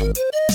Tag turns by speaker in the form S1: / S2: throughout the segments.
S1: Thank you.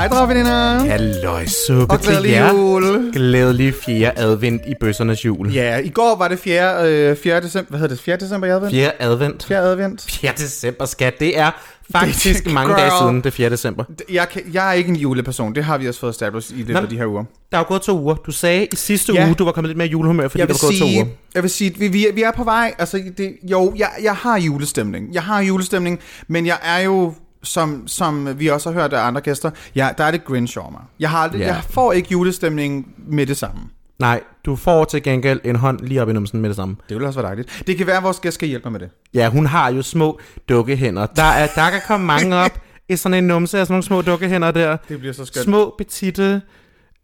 S1: Hej, dragveninder.
S2: Halløj, suppe
S1: Og
S2: til
S1: glædelig
S2: jer.
S1: jul.
S2: Glædelig fjerde advent i bøssernes jul.
S1: Ja, i går var det 4. Øh, 4. december. Hvad hedder det? 4. december i advent?
S2: Fjerde advent.
S1: 4. advent.
S2: 4. december, skat. Det er faktisk
S1: Det-
S2: mange dage
S1: girl.
S2: siden, det 4. december.
S1: Jeg, kan, jeg er ikke en juleperson. Det har vi også fået established i løbet af de her uger.
S2: Der er jo gået to uger. Du sagde i sidste
S1: Ja.
S2: uge, du var kommet lidt mere julehumør, fordi
S1: Jeg
S2: der var gået to
S1: sige,
S2: uger.
S1: jeg vil sige, vi, vi, er- vi er på vej. Altså, det, jo, jeg, jeg har julestemning. Jeg har julestemning, men jeg er jo, som, som vi også har hørt af andre gæster, jeg, der er det Grinch over mig. Jeg, har aldrig,
S2: Ja.
S1: jeg får ikke julestemning med det samme.
S2: Nej, du får til gengæld en hånd lige op i numsen med det samme.
S1: Det vil også være dejligt. Det kan være, at vores gæst skal hjælpe mig med det.
S2: Ja, hun har jo små dukkehænder. Der, er, der kan komme mange op i sådan en numse af sådan nogle små dukkehænder der.
S1: Det bliver så skønt.
S2: Små, betitte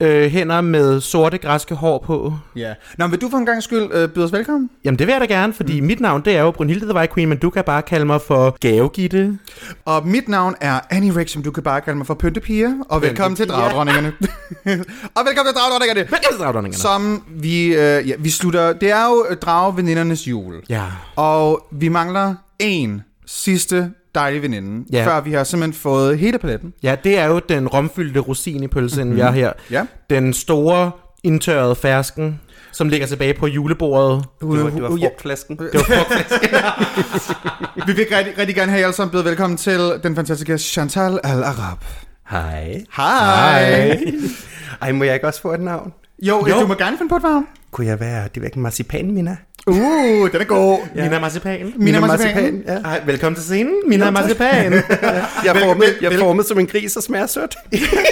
S2: øh, hænder med sorte græske hår på.
S1: Ja. Nå, men vil du for en gang skyld øh, byde os velkommen?
S2: Jamen det vil jeg da gerne, fordi mm. mit navn det er jo Brunhilde the White Queen, men du kan bare kalde mig for Gavegitte.
S1: Og mit navn er Annie Rick, som du kan bare kalde mig for Pyntepiger. Og velkommen til. Dragdronningerne. og velkommen til Dragdronningerne.
S2: Velkommen til dragdronningerne.
S1: Som vi, øh, ja, vi slutter... Det er jo Dragvenindernes jul.
S2: Ja.
S1: Og vi mangler en sidste dejlig veninde,
S2: Ja.
S1: før vi har simpelthen fået hele paletten.
S2: ja, det er jo den romfyldte rosin i pølsen, mm-hmm. vi har her.
S1: Ja.
S2: Den store indtørrede fersken, som ligger tilbage på julebordet.
S3: Det var, det var frugtflasken.
S2: Det var frugtflæsk.
S1: Vi vil rigtig, rigtig gerne have jer alle sammen byde velkommen til den fantastiske Chantal Al-Arab.
S3: Hej.
S1: Hej.
S3: Ej, må jeg ikke også få et navn?
S1: Jo, jo, du må gerne finde på et navn.
S3: Kunne jeg være, det var ikke marcipan, Mina?
S1: Uh, den er god.
S2: Ja. Mina Marcipan.
S1: Mina Marcipan.
S3: ja.
S2: Ej, velkommen til scenen, Mina Marcipan.
S3: Jeg er formet, jeg er formet som en gris og smager sødt.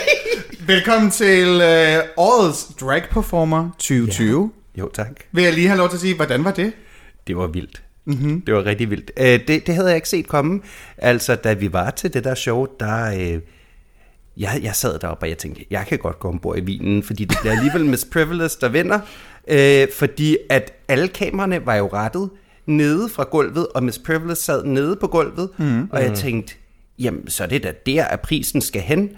S1: Velkommen til øh, årets drag performer 2020.
S3: Jo, tak.
S1: Vil jeg lige have lov til at sige, hvordan var det?
S3: Det var vildt. Mm-hmm. Det var rigtig vildt. Øh, det, det havde jeg ikke set komme. Altså, da vi var til det der show, der... Øh, jeg, jeg sad deroppe, og jeg tænkte, jeg kan godt gå ombord i vinen, fordi det bliver alligevel Miss Privilege, der vinder. Øh, fordi at alle kameraerne var jo rettet nede fra gulvet, og Miss Privilege sad nede på gulvet, mm. og jeg tænkte, jamen, så er det da der, at prisen skal hen.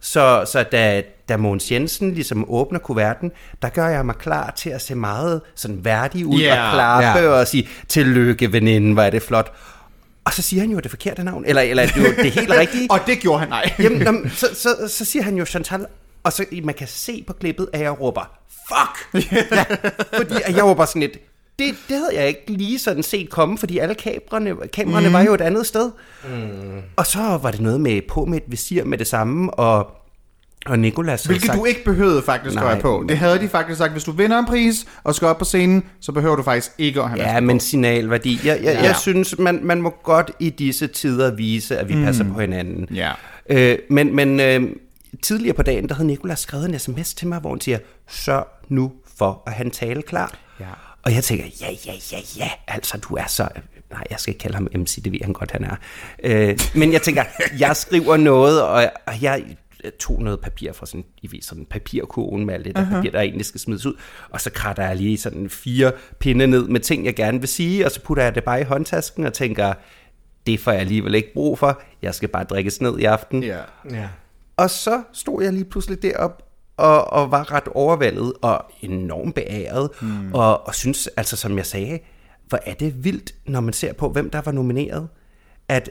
S3: Så, så da, da Mogens Jensen ligesom åbner kuverten, der gør jeg mig klar til at se meget sådan værdig ud
S1: Ja,
S3: og klappe
S2: ja.
S3: og sige, tillykke veninde, hvor er det flot. Og så siger han jo det forkerte navn, eller, eller det, er jo det helt rigtige.
S1: Og det gjorde han, nej.
S3: Jamen, nå, men så, så, så siger han jo Chantal, og så man kan se på klippet, at jeg råber, fuck! ja, fordi jeg bare sådan lidt, det, det havde jeg ikke lige sådan set komme, fordi alle kameraerne, kameraerne mm. var jo et andet sted. Mm. Og så var det noget med på med et visir med det samme, og, og Nikolas havde
S1: Hvilket
S3: sagt,
S1: du ikke behøvede faktisk at have på. Det havde de faktisk sagt, hvis du vinder en pris og skal op på scenen, så behøver du faktisk ikke at have
S3: Ja, men signalværdi. Jeg, jeg,
S1: Ja.
S3: jeg synes, man, man må godt i disse tider vise, at vi mm. passer på hinanden.
S1: Ja.
S3: Øh, men men øh, tidligere på dagen, der havde Nikolas skrevet en sms til mig, hvor han siger, sørg nu for at han tale klar.
S2: Ja.
S3: Og jeg tænker, ja, ja, ja, ja, altså du er så... Nej, jeg skal ikke kalde ham MC, det ved han godt, han er. Øh, men jeg tænker, jeg skriver noget, og jeg, og jeg tog noget papir fra sådan, I ved, sådan en papirkurven med alt det der uh-huh. papir, der egentlig skal smides ud, og så kratter jeg lige sådan fire pinde ned med ting, jeg gerne vil sige, og så putter jeg det bare i håndtasken og tænker, det får jeg alligevel ikke brug for, jeg skal bare drikkes ned i aften.
S1: Ja.
S2: ja.
S3: Og så stod jeg lige pludselig derop og, og var ret overvældet og enormt beæret, mm. og, og synes, altså som jeg sagde, hvor er det vildt, når man ser på, hvem der var nomineret, at,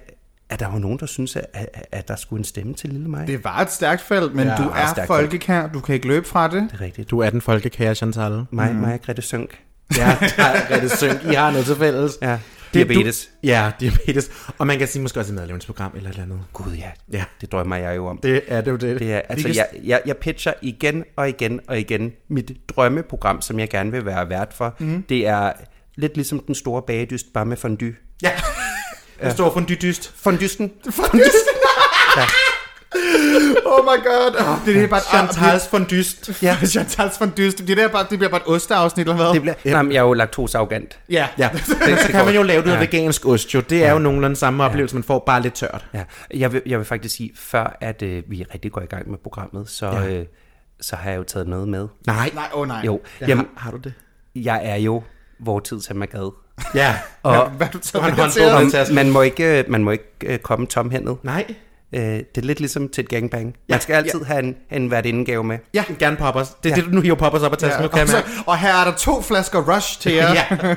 S3: at der var nogen, der synes, at, at, at der skulle en stemme til lille mig. Det,
S1: Det var et stærkt felt, men
S2: Ja,
S1: du er folkekær. Du kan ikke løbe fra det.
S3: er rigtigt.
S2: Du er den folkekære Chantal.
S3: Mig, mig og Grete Sønk.
S2: Ja, Grete Sønk, I har noget til fælles.
S3: Ja,
S2: Det-
S3: diabetes.
S2: Du, ja, diabetes. Og man kan sige måske også et medlemsprogram eller et eller andet.
S3: Gud ja,
S2: Ja.
S3: det drømmer jeg jo om.
S2: Det er det jo det.
S3: Det er, altså,
S2: kan-
S3: jeg, jeg, jeg pitcher igen og igen og igen mit drømmeprogram, som jeg gerne vil være vært for. Mm. Det er lidt ligesom den store bagedyst, bare med fondue.
S2: Ja. Der står for en dyst.
S3: Fondysten.
S1: Oh my god. Oh, det, det er bare
S2: Chantals fondyst.
S1: Ja, Chantals von Dyst. Det, der bare, det bliver bare et osteafsnit, eller hvad?
S3: Det bliver, jamen, jeg er jo laktosearrogant.
S1: Ja.
S2: Ja, så kan man jo lave noget vegansk ost jo. Det er jo nogenlunde samme oplevelse, man får bare lidt tørt.
S3: Ja. Jeg, vil, jeg vil faktisk sige, før at øh, vi rigtig går i gang med programmet, så,
S2: Ja.
S3: øh, så har jeg jo taget noget med.
S2: Nej.
S1: Nej, åh oh, nej.
S3: Jo,
S2: Ja,
S3: jamen,
S2: har, har du det?
S3: jeg er jo vor tid til Magad.
S2: Ja.
S3: Og
S1: Hvad har du til?
S2: med-
S3: man, man må ikke, man må ikke øh, komme tomhændet.
S2: Nej.
S3: Øh, det er lidt ligesom til et gangbang. Man skal altid have en, en værtindegave med.
S1: Ja.
S2: Gerne poppers. Det er det, du nu hiver poppers op af tasken.
S1: Ja,
S2: nu kan jeg
S1: og, så, og her er der to flasker Rush til jer.
S2: Ja.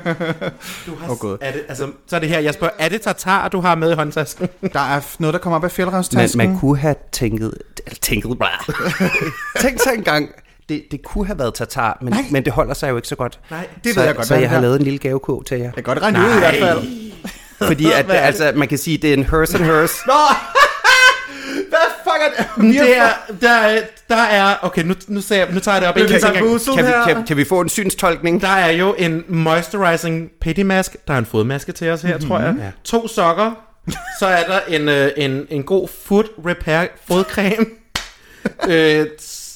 S2: Du har,
S1: Åh, Gud.
S2: er det, altså, så er det her, jeg spørger, er det tartar, du har med i håndtasken?
S1: Der er noget, der kommer op af
S3: Man,
S1: fjeldrevstasken.
S3: man kunne have tænket... Tænket... Tænk sig engang. Det, det kunne have været tartar, men,
S1: Nej.
S3: men det holder sig jo ikke så godt.
S1: Nej, det
S3: så,
S1: ved jeg godt,
S3: Så jeg
S1: det
S3: har lavet en lille gavekog til jer.
S1: Jeg kan godt regne det ud i hvert fald.
S3: Fordi at,
S1: er det?
S3: altså, man kan sige, at det er en hers and hers.
S1: Nå! Er det?
S2: Er, der er, der er, okay, nu, nu, ser jeg, nu tager jeg det op. Tænker-
S1: bamboozled
S3: Kan vi, kan, kan vi få en synstolkning?
S2: Der er jo en moisturizing pity mask. Der er en fodmaske til os her, tror jeg.
S3: Ja.
S2: To sokker. Så er der en, øh, en, en god foot repair fodcreme. øh,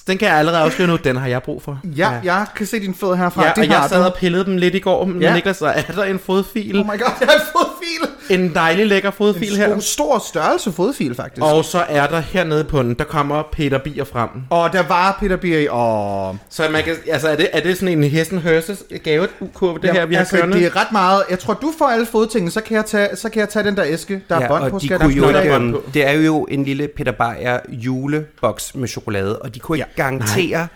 S2: den kan jeg allerede afsløre nu. Den har jeg brug for.
S1: Ja, jeg kan se din fødder herfra.
S2: Ja,
S1: det
S2: og jeg
S1: har
S2: sad og pillede dem lidt i går med
S1: Ja.
S2: Niklas, så er der en fodfil.
S1: Oh my god, jeg har fået fil.
S2: En dejlig lækker fodfil
S1: En
S2: her.
S1: stor størrelse fodfil, faktisk.
S2: Og så er der hernede på den, der kommer Peter Bier frem.
S1: Og der var Peter Bier i. Og...
S2: Så man kan, altså er det, er det sådan en Hessen Hørses gavekurve, det her, vi har
S1: altså,
S2: kørende?
S1: det er ret meget. Jeg tror, du får alle fodtingene, så kan jeg tage, så kan jeg tage den der æske, der er
S3: Ja,
S1: bånd
S3: og
S1: på.
S3: de
S1: Skal
S3: kunne
S1: der
S3: jo, det er jo en lille Peter Bayer juleboks med chokolade, og de kunne ikke
S1: Ja.
S3: Garantere,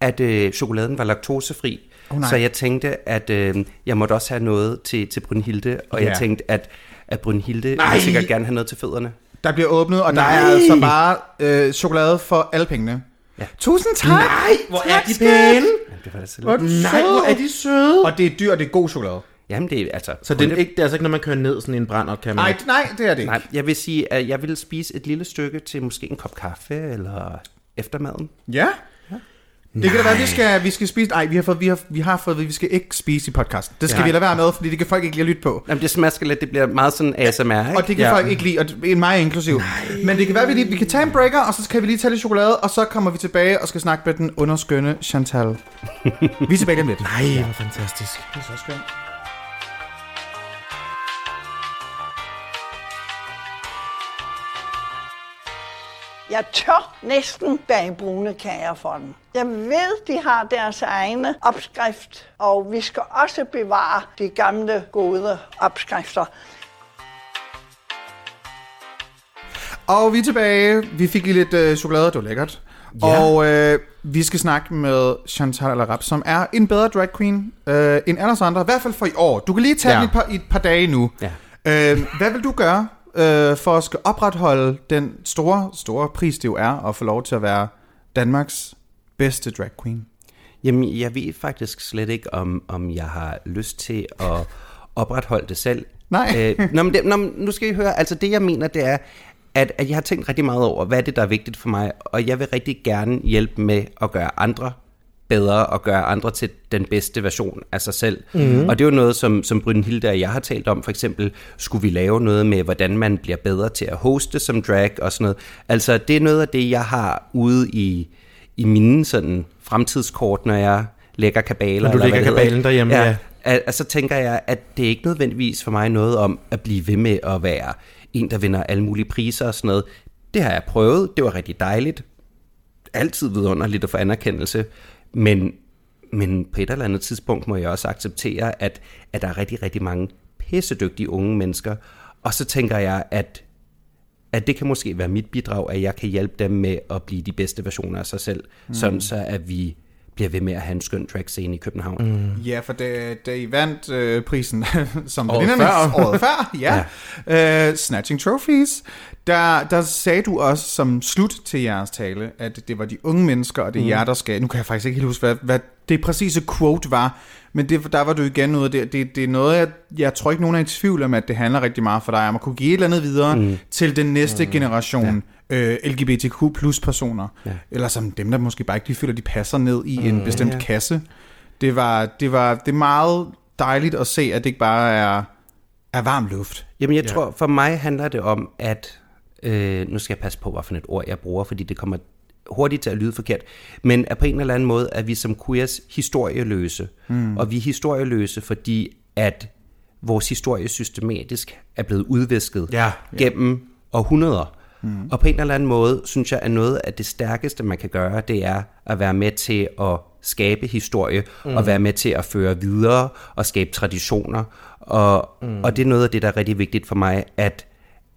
S3: at øh, chokoladen var laktosefri.
S1: Nej.
S3: så jeg tænkte, at øh, jeg måtte også have noget til, til Brunhilde, og
S1: Ja.
S3: jeg tænkte, at, at Brunhilde
S2: Nej.
S3: ville sikkert gerne have noget til fødderne.
S1: Der bliver åbnet, og der
S2: Nej.
S1: er altså bare øh, chokolade for alle pengene.
S3: Ja.
S1: Tusind tak.
S2: Nej, hvor er
S1: Tak,
S2: de
S1: skat.
S2: pæne.
S3: Ja, det var
S1: Hvor er
S2: Nej, hvor er de søde.
S1: Og det er dyrt, og det er god chokolade.
S3: Jamen, det er altså...
S2: Så det er, ikke, det er altså ikke, når man kører ned sådan en brænder, kan man
S1: Nej, nej, det er det ikke.
S3: Nej, jeg vil sige, at jeg vil spise et lille stykke til måske en kop kaffe eller eftermaden.
S1: Ja. Det kan da være, vi skal, vi skal spise... Nej, vi har fået, vi har, vi har fået, at vi skal ikke spise i podcasten. Det skal
S3: Nej.
S1: vi lade være med, fordi det kan folk ikke lide at lytte på.
S3: Jamen, det smasker lidt, det bliver meget sådan ASMR, ikke?
S1: Og det kan ja. folk ikke lide, og det- mig inklusiv. Nej. Men det kan være, at vi, lige, vi kan tage en breaker, og så kan vi lige tage lidt chokolade, og så kommer vi tilbage og skal snakke med den underskønne Chantal. vi er tilbage om lidt.
S2: Nej, hvor fantastisk.
S1: Det er så skønt.
S4: Jeg tør næsten bage brune kager for dem. Jeg ved, de har deres egne opskrift, og vi skal også bevare de gamle, gode opskrifter.
S1: Og vi er tilbage. Vi fik lige lidt øh, chokolade, det var lækkert. Ja. Og øh, vi skal snakke med Chantal Alarab, som er en bedre drag queen øh, end alle andre, i hvert fald for i år. Du kan lige tage
S2: Ja.
S1: den et par, et par dage nu.
S3: Ja.
S1: Øh, hvad vil du gøre øh, for at skal opretholde den store, store pris, det jo er at få lov til at være Danmarks bedste drag queen?
S3: Jamen, jeg ved faktisk slet ikke, om, om jeg har lyst til at opretholde det selv.
S1: Nej.
S3: Øh, nå, men det, nå, nu skal I høre, altså det jeg mener, det er, at, at jeg har tænkt rigtig meget over, hvad er det, der er vigtigt for mig, og jeg vil rigtig gerne hjælpe med at gøre andre bedre og gøre andre til den bedste version af sig selv. Mm. Og det er jo noget, som, som Brynhilde og jeg har talt om. For eksempel, skulle vi lave noget med, hvordan man bliver bedre til at hoste som drag og sådan noget. Altså, det er noget af det, jeg har ude i, i mine sådan fremtidskort, når jeg lægger kabaler.
S2: Når du lægger kabalen derhjemme, ja.
S3: Al- Altså tænker jeg, at det er ikke nødvendigvis for mig noget om at blive ved med at være en, der vinder alle mulige priser og sådan noget. Det har jeg prøvet. Det var rigtig dejligt. Altid vidunderligt at få anerkendelse. Men, men på et eller andet tidspunkt må jeg også acceptere, at, at der er rigtig, rigtig mange pissedygtige unge mennesker. Og så tænker jeg, at at det kan måske være mit bidrag, at jeg kan hjælpe dem med at blive de bedste versioner af sig selv, mm. sådan så at vi bliver ved med at have en skøn track-scene i København. Mm.
S1: Ja, for da, da I vandt øh, prisen som
S2: Året før.
S1: året før, ja, ja. Øh, Snatching Trophies, der, der sagde du også som slut til jeres tale, at det var de unge mennesker, og det er mm. jer, der skal... Nu kan jeg faktisk ikke helt huske, hvad, hvad det præcise quote var, men det, der var du igen ude. Det, det, det er noget, jeg, jeg tror ikke, nogen er i tvivl om, at det handler rigtig meget for dig om at kunne give et eller andet videre mm. til den næste mm. generation ja. Øh, LGBTQ plus personer. Ja. Eller som dem, der måske bare ikke lige føler, de passer ned i mm. en bestemt
S3: Ja.
S1: kasse. Det var, det var det er meget dejligt at se, at det ikke bare er, er varm luft.
S3: Jamen jeg ja. tror, for mig handler det om, at... Øh, nu skal jeg passe på, hvad for et ord jeg bruger, fordi det kommer hurtigt til at lyde forkert, men at på en eller anden måde er vi som queers historieløse. Mm. Og vi er historieløse, fordi at vores historie systematisk er blevet udvisket
S2: Ja.
S3: gennem århundreder. Mm. Og på en eller anden måde, synes jeg, at noget af det stærkeste, man kan gøre, det er at være med til at skabe historie, mm. og være med til at føre videre, og skabe traditioner. Og, mm. og det er noget af det, der er rigtig vigtigt for mig, at,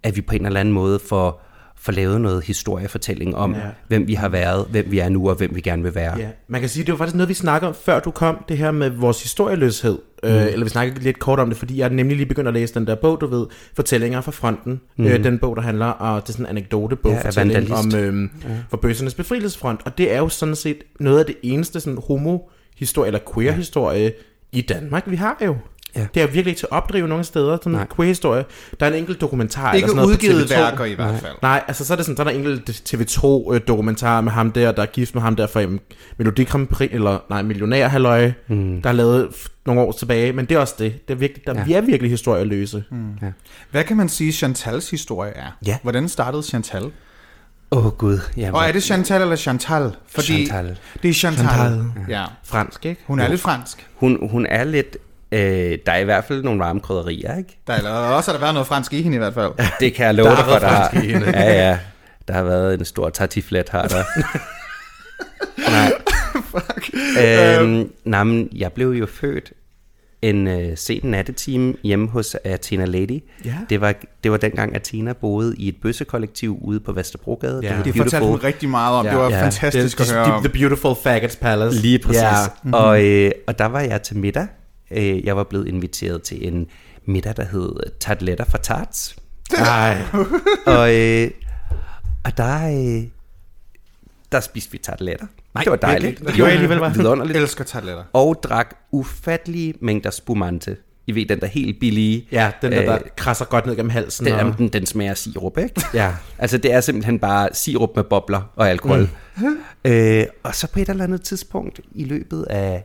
S3: at vi på en eller anden måde får, få lavet noget historiefortælling om, ja. hvem vi har været, hvem vi er nu, og hvem vi gerne vil være.
S2: Ja, man kan sige, det var faktisk noget, vi snakkede om, før du kom, det her med vores historieløshed. Mm. Øh, eller vi snakkede lidt kort om det, fordi jeg er nemlig lige begyndt at læse den der bog, du ved, Fortællinger fra fronten. Mm. Øh, den bog, der handler, og det er sådan en anekdotebog,
S3: Ja,
S2: ja, fortælling om øh, ja. forbøsernes befrielsesfront. Og det er jo sådan set noget af det eneste sådan homo-historie, eller queer-historie i Danmark, vi har jo.
S3: Ja.
S2: Det er jo virkelig ikke til at opdrive nogen steder, sådan en queer-historie. Der er en enkelt dokumentar.
S1: Ikke
S2: eller sådan noget på
S1: udgivet
S2: TV2.
S1: værker i hvert fald.
S2: Nej, altså så er det sådan, så er der en enkelt TV2-dokumentar med ham der, der er gift med ham der fra um, Melodi Grand Prix, eller nej, Millionær Halløj, mm. der er lavet nogle år tilbage, men det er også det. Det er virkelig, der, ja.
S3: Ja.
S2: Er virkelig historieløse. Mm.
S1: Hvad kan man sige, Chantals historie er?
S3: Ja.
S1: Hvordan startede Chantal?
S3: Åh oh, gud. Jamen,
S1: Og er det Chantal eller Chantal? Fordi
S3: Chantal.
S1: Det er Chantal.
S2: Chantal.
S1: Ja.
S2: Fransk, ikke?
S1: Hun er lidt fransk.
S3: Hun, hun er lidt... Øh, der er i hvert fald nogle varme krydderier, ikke?
S1: Der er, også har der været noget fransk i hende i hvert fald.
S3: Det kan jeg love
S2: Der
S3: dig for, der har.
S2: fransk i hende.
S3: Ja, ja. Der har været en stor tartiflet her, der. nej. øhm, nej, men jeg blev jo født en øh, sen nattetime hjemme hos Athena Lady.
S2: Ja.
S3: Det, var, det var dengang, Athena boede i et bøssekollektiv ude på Vesterbrogade.
S2: Ja.
S3: Det, var
S1: Det fortalte hun rigtig meget om.
S2: Ja.
S1: Det var
S3: Ja.
S1: fantastisk
S2: the,
S1: at høre
S2: the,
S1: om.
S2: the Beautiful Faggots Palace.
S3: Lige præcis.
S2: Ja.
S3: Mm-hmm. Og, øh, og der var jeg til middag. Øh, jeg var blevet inviteret til en middag, der hed Tartletter for Tarts.
S2: Nej.
S3: og, øh, og der, øh, der spiste vi tarteletter. Nej, det var dejligt.
S2: virkelig? Det gjorde jeg alligevel, hva'?
S3: Vidunderligt.
S1: Jeg elsker tarteletter.
S3: Og drak ufattelige mængder spumante. I ved, den der helt billige.
S2: Ja, den der, der
S3: Øh,
S2: krasser godt ned gennem halsen.
S3: Den,
S2: og...
S3: den, den smager sirup, ikke?
S2: Ja.
S3: Altså, det er simpelthen bare sirup med bobler og alkohol. Mm. Øh, og så på et eller andet tidspunkt i løbet af,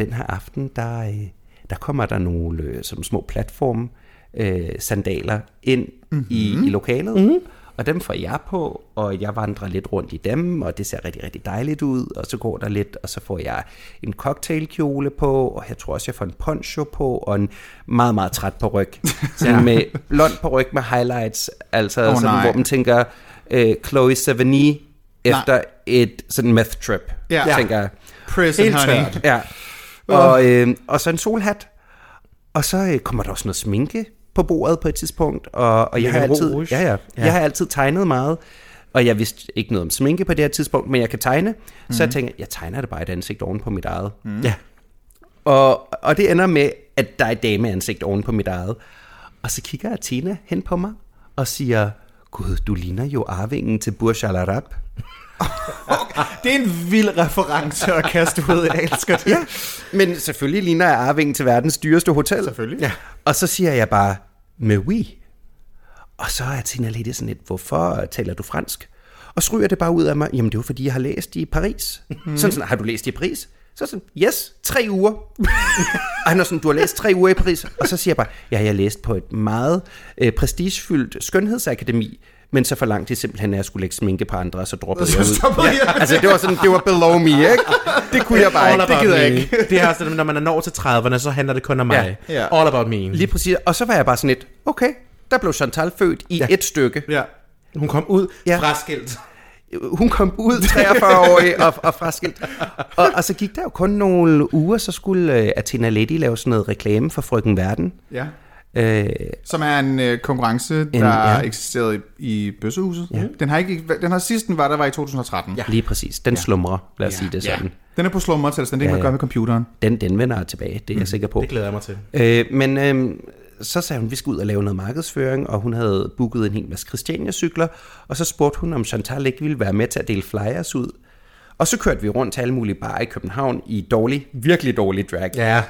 S3: af den her aften, der, øh, der kommer der nogle øh, som små platform øh, sandaler ind mm-hmm. i, i lokalet. Mm-hmm. Og dem får jeg på, og jeg vandrer lidt rundt i dem, og det ser rigtig, rigtig dejligt ud. Og så går der lidt, og så får jeg en cocktailkjole på, og jeg tror også, jeg får en poncho på, og en meget, meget træt på ryg. Sådan med blond på ryg med highlights, altså oh, sådan,
S1: nej.
S3: hvor man tænker, øh, Chloe Sevigny efter et sådan meth trip,
S1: Ja.
S3: tænker jeg.
S1: Prison,
S2: Helt
S1: honey.
S2: tørt.
S3: Ja. Og, øh, og så en solhat. Og så øh, kommer der også noget sminke på bordet på et tidspunkt. Og, og jeg, har altid, ja, ja, ja. jeg har altid tegnet meget. Og jeg vidste ikke noget om sminke på det her tidspunkt, men jeg kan tegne. Mm-hmm. Så jeg tænker, jeg tegner det bare et ansigt oven på mit eget. Mm.
S2: Ja.
S3: Og, og det ender med, at der er et dameansigt oven på mit eget. Og så kigger Athena hen på mig og siger, Gud, du ligner jo arvingen til Burj Al Arab.
S1: Det er en vild reference at kaste ud. Jeg elsker det.
S3: Ja, men selvfølgelig ligner jeg arvingen til verdens dyreste hotel.
S1: Selvfølgelig.
S3: Ja. Og så siger jeg bare, med oui. Og så er Tina lidt sådan lidt, hvorfor taler du fransk? Og så ryger det bare ud af mig, jamen det var fordi, jeg har læst i Paris. Mm. Sådan sådan, har du læst i Paris? Så sådan, yes, tre uger. og han er sådan, du har læst tre uger i Paris. Og så siger jeg bare, ja, jeg har læst på et meget øh, prestigefyldt skønhedsakademi, men så forlangte de simpelthen, at jeg skulle lægge sminke på andre, og så droppede jeg ud.
S1: jeg.
S3: Altså, det var sådan, det var below me, ikke? Det kunne jeg bare
S2: All
S3: ikke, det gider jeg ikke.
S2: Det er også det, når man er nået til 30'erne, så handler det kun om mig.
S1: Ja. Ja.
S2: All about me.
S3: Lige præcis. Og så var jeg bare sådan lidt, okay, der blev Chantal født i
S2: Ja.
S3: ja. et stykke.
S1: Ja.
S2: Hun kom ud ja.
S3: Ja.
S2: fraskilt.
S3: Hun kom ud 43-årig og, og fraskilt. Og, og så gik der jo kun nogle uger, så skulle uh, Athena Lady lave sådan noget reklame for Frøken Verden.
S1: ja.
S3: Uh,
S1: Som er en øh, konkurrence, der
S3: ja.
S1: ja. eksisterede i, i Bøssehuset. Ja. Den har ikke, den har sidst den var, der var i 2013. Ja.
S3: lige præcis. Den ja. slumrer, lad os ja. sige det sådan.
S1: Den er på slummer til, den det kan man
S3: ja.
S1: gøre med computeren.
S3: Den, den vender tilbage, det er jeg sikker på.
S2: Det glæder jeg mig til.
S3: Øh, men øh, så sagde hun, at vi skal ud og lave noget markedsføring, og hun havde booket en hel masse Christiania-cykler, og så spurgte hun, om Chantal ikke ville være med til at dele flyers ud. Og så kørte vi rundt til alle mulige barer i København i dårlig, virkelig dårlig drag.
S2: Ja.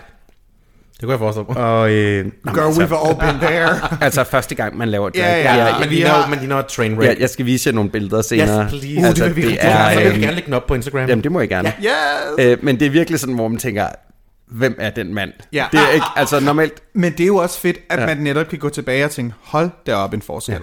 S2: Det kunne jeg forestille mig.
S3: Og, øh,
S1: Girl, we've all been there.
S3: altså første gang, man laver drag.
S1: Ja, ja,
S3: Jeg,
S1: men vi har-
S2: men de har et train wreck.
S3: jeg, jeg skal vise jer nogle billeder senere.
S2: Yes, please.
S1: Uh, det vil vi
S3: det
S1: rigtig
S3: er,
S2: så vil vi
S3: øh,
S2: gerne lægge den op på Instagram.
S3: Jamen, det må jeg gerne.
S1: yes!
S3: Øh, men det er virkelig sådan, hvor man tænker, hvem er den mand?
S1: Ja.
S3: Det er ikke, altså normalt,
S1: Men det er jo også fedt, at ja. man netop kan gå tilbage og tænke, hold da op en forskel. Ja.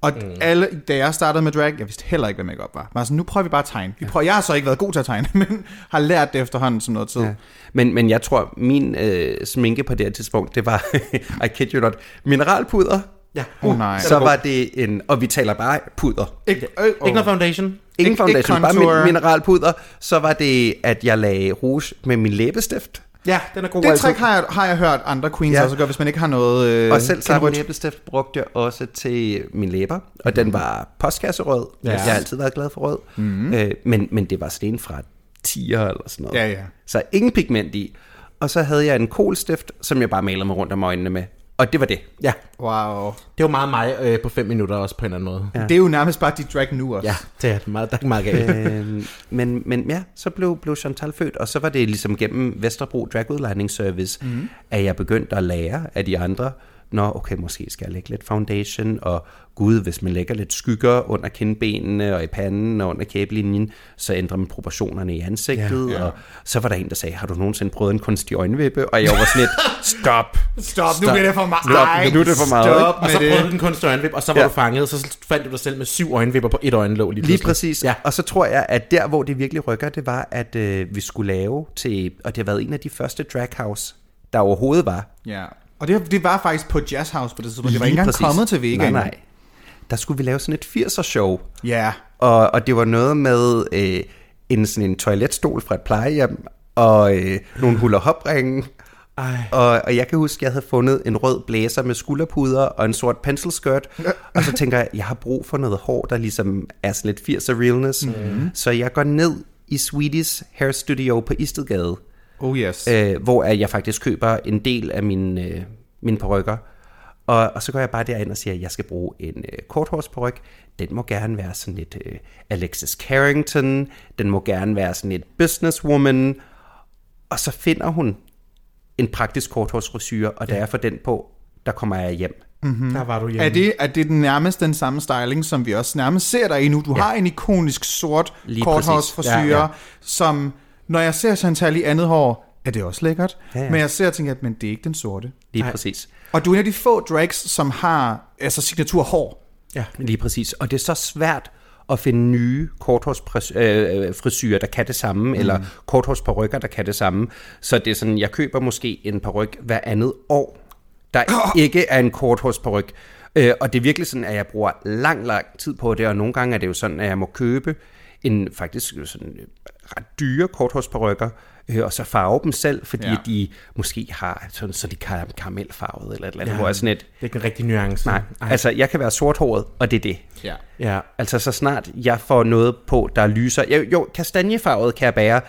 S1: Og mm. alle, da jeg startede med drag, jeg vidste heller ikke, hvad makeup var. Var sådan, nu prøver vi bare at tegne. Vi prøver, jeg har så ikke været god til at tegne, men har lært det efterhånden som noget tid. Ja.
S3: Men, men jeg tror, min øh, sminke på det her tidspunkt, det var, I kid you not, mineralpuder.
S2: Ja.
S1: Oh, nej.
S3: Så var det en, og vi taler bare puder.
S1: Ikke, øh,
S2: Ikke noget foundation.
S3: Ingen foundation,
S1: ikke
S3: bare min, mineralpuder. Så var det, at jeg lagde rouge med min læbestift.
S2: Ja, den er god.
S1: Det
S2: altså.
S1: trick har jeg, har jeg hørt andre queens
S3: Ja.
S1: også gøre, hvis man ikke har noget... Øh,
S3: Og selv samme læbestift brugte jeg også til min læber, og den var postkasserød.
S2: Ja.
S3: Ja. Jeg har altid været glad for rød, mm. øh, men, men det var sådan en fra 10'er eller sådan noget.
S1: Ja, ja.
S3: Så ingen pigment i. Og så havde jeg en kolstift, som jeg bare malede mig rundt om øjnene med. Og det var det.
S2: Ja,
S1: Wow.
S2: det var meget mig øh, på fem minutter også på en eller anden måde.
S1: Ja. Det er jo nærmest bare de drag nu også.
S2: Ja, det er det meget, der er meget galt.
S3: øhm, men, men ja, så blev, blev Chantal født, og så var det ligesom gennem Vesterbro Dragudlejningsservice, mm. at jeg begyndte at lære af de andre, Nå, okay, måske skal jeg lægge lidt foundation, og gud, hvis man lægger lidt skygger under kindbenene og i panden og under kæbelinjen, så ændrer man proportionerne i ansigtet,
S1: Ja, ja.
S3: og så var der en, der sagde, har du nogensinde prøvet en kunstig øjenvippe? Og jeg var sådan lidt, stop,
S1: Stop, nu bliver det for meget.
S3: Stop, nu er det for meget,
S1: Stop
S2: Og
S1: med
S2: så prøvede du den kunstige øjenvip, og så var
S3: Ja.
S2: du fanget, så fandt du dig selv med syv øjenvipper på et øjenlåg lige
S3: Lige
S2: pludselig.
S3: præcis.
S2: Ja.
S3: Ja. Og så tror jeg, at der, hvor det virkelig rykker, det var, at øh, vi skulle lave til, og det har været en af de første drag house, der overhovedet var.
S1: Ja. Og det, det var faktisk på Jazz House på det tidspunkt. Det var ikke engang
S3: præcis.
S1: kommet til Vega
S3: Nej, nej. Der skulle vi lave sådan et 80'er show,
S1: Ja.
S3: og, og det var noget med øh, en, sådan en toiletstol fra et plejehjem, og øh, nogle huller hopringe. Og, og jeg kan huske, at jeg havde fundet en rød blæser med skulderpuder og en sort pencilskirt. og så tænker jeg, jeg har brug for noget hår, der ligesom er sådan lidt 80'er realness. Mm. Så jeg går ned i Sweeties Hair Studio på Istedgade,
S1: Oh yes.
S3: øh, hvor jeg faktisk køber en del af mine, øh, mine perukker. Og, og så går jeg bare derind og siger, at jeg skal bruge en øh, korthårsperyk. Den må gerne være sådan lidt øh, Alexis Carrington. Den må gerne være sådan lidt businesswoman. Og så finder hun en praktisk korthårsfrisyre, og da jeg får den på, der kommer jeg hjem.
S2: Der var du hjemme.
S1: Er det, er det den nærmest den samme styling, som vi også nærmest ser dig i nu? Du ja. har en ikonisk sort korthårsfrisyre, ja.
S3: ja.
S1: som, når jeg ser Chantal i andet hår, er det også lækkert.
S3: Ja, ja.
S1: Men jeg ser og tænker, at men det er ikke den sorte.
S3: Lige
S2: Nej.
S3: præcis.
S1: Og du er en af de få drags, som har altså signaturhår.
S2: Ja.
S3: Lige præcis. Og det er så svært at finde nye korthårsfrisyrer, der kan det samme, mm. eller korthårsperykker, der kan det samme. Så det er sådan, jeg køber måske en peryk hver andet år, der ikke er en korthårsperyk. Øh, og det er virkelig sådan, at jeg bruger lang, lang tid på det, og nogle gange er det jo sådan, at jeg må købe en faktisk sådan øh, ret dyre korthårsperykker, øh, og så farve dem selv, fordi
S1: Ja.
S3: de måske har sådan, så de kan karamelfarvet eller et eller andet,
S2: Ja.
S3: hvor jeg er sådan et,
S2: Det er ikke en rigtig nuance.
S3: nej,
S2: Ej.
S3: altså jeg kan være sorthåret, og det er det.
S1: Ja.
S2: Ja.
S3: Altså så snart jeg får noget på, der lyser. Jo, jo kastanjefarvet kan jeg bære,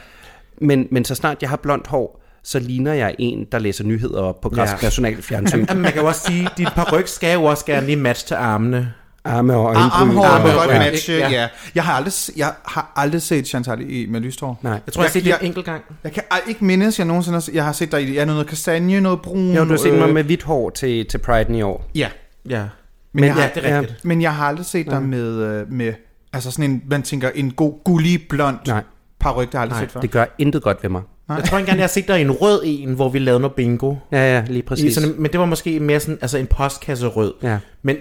S3: men, men så snart jeg har blondt hår, så ligner jeg en, der læser nyheder op på Græsk
S2: Ja.
S3: National Fjernsyn.
S2: Man kan jo også sige, at dit paryk skal jo også gerne lige matche til armene.
S3: Arme og øjenbryn.
S2: Arme-
S1: må godt
S2: ja. Ja.
S1: ja. Jeg har aldrig, jeg har aldrig set Chantal i, med lyst hår.
S3: Nej.
S2: Jeg tror, jeg har set det
S1: Jeg-
S2: en enkelt gang.
S1: Jeg kan ikke mindes, jeg nogensinde har, jeg har set dig i ja, noget kastanje, noget brun.
S3: Jo, du har set mig
S1: øh,
S3: med hvidt hår til, til Pride'en i år.
S1: Ja,
S2: Ja.
S1: Men
S2: Men
S1: jeg
S2: ja,
S1: har-
S2: det er rigtigt.
S1: men jeg har aldrig set dig med, øh, med altså sådan en, man tænker, en god, gullig, blond
S3: Nej.
S1: paryk, det har jeg aldrig
S2: Nej,
S1: set før.
S3: Det gør intet godt ved mig.
S2: Jeg tror ikke engang, jeg har set dig i en rød en, hvor vi lavede noget bingo.
S3: Ja, ja, lige
S2: I
S3: præcis.
S2: sådan, men det var måske mere sådan, altså en postkasse rød.
S3: Ja.
S2: Men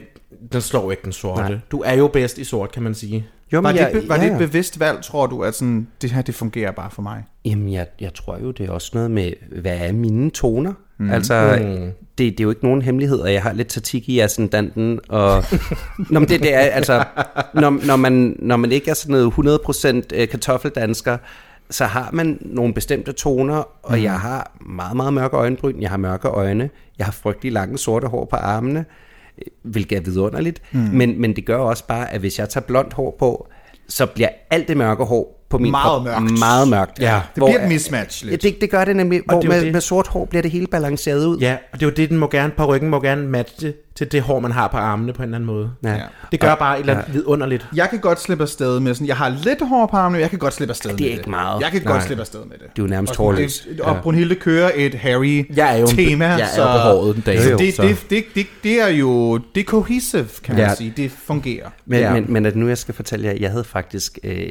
S2: den slår jo ikke den sorte.
S3: Nej.
S2: Du er jo bedst i sort, kan man sige.
S3: Jo,
S1: Var,
S3: men
S1: det,
S3: jeg,
S1: be- var
S3: ja,
S1: det
S3: ja.
S1: et bevidst valg, tror du, at sådan, det her det fungerer bare for mig?
S3: Jamen, jeg, jeg tror jo, det er også noget med, hvad er mine toner? Mm. Altså,
S2: Mm.
S3: det, det er jo ikke nogen hemmelighed, at jeg har lidt tatik i ascendanten, og Nå, men det, det er, altså, når, når, man, når man ikke er sådan noget 100% øh, kartoffeldansker, så har man nogle bestemte toner, og mm. jeg har meget, meget mørke øjenbryn, jeg har mørke øjne, jeg har frygtelig lange sorte hår på armene, øh, hvilket er vidunderligt, mm. men, men det gør også bare, at hvis jeg tager blondt hår på, så bliver alt det mørke hår på min
S1: Meget
S3: krop
S1: mørkt.
S3: meget mørkt.
S2: Ja,
S1: Det
S3: Hvor-
S1: bliver et mismatch lidt.
S3: Ja, det, det gør det nemlig. Hvor
S2: det
S3: med,
S2: det.
S3: med sort hår bliver det hele balanceret ud.
S2: Ja, og det er jo det, den må gerne, parykken må gerne matche til det hår, man har på armene på en eller anden måde.
S3: Ja.
S1: Ja.
S2: Det gør bare et eller andet vidunderligt.
S1: Jeg kan godt slippe afsted med sådan, jeg har lidt hår på armene, jeg kan godt slippe afsted
S3: det er
S1: med
S3: ikke
S1: det.
S3: meget.
S1: Jeg kan
S2: Nej.
S1: godt slippe afsted med det.
S3: Du er nærmest
S1: Og,
S3: hårløs.
S1: det- og Brunhilde kører et Harry
S2: Jeg er jo en-
S1: tema,
S2: jeg er
S1: så,
S2: jo på håret en dag,
S1: så
S2: jo,
S1: det,
S2: så.
S1: det, det, det, det, er jo, det er cohesive, kan
S3: Ja.
S1: man sige. Det fungerer.
S3: Men,
S2: Ja.
S3: ja. men, men at nu jeg skal fortælle jer, jeg havde faktisk øh,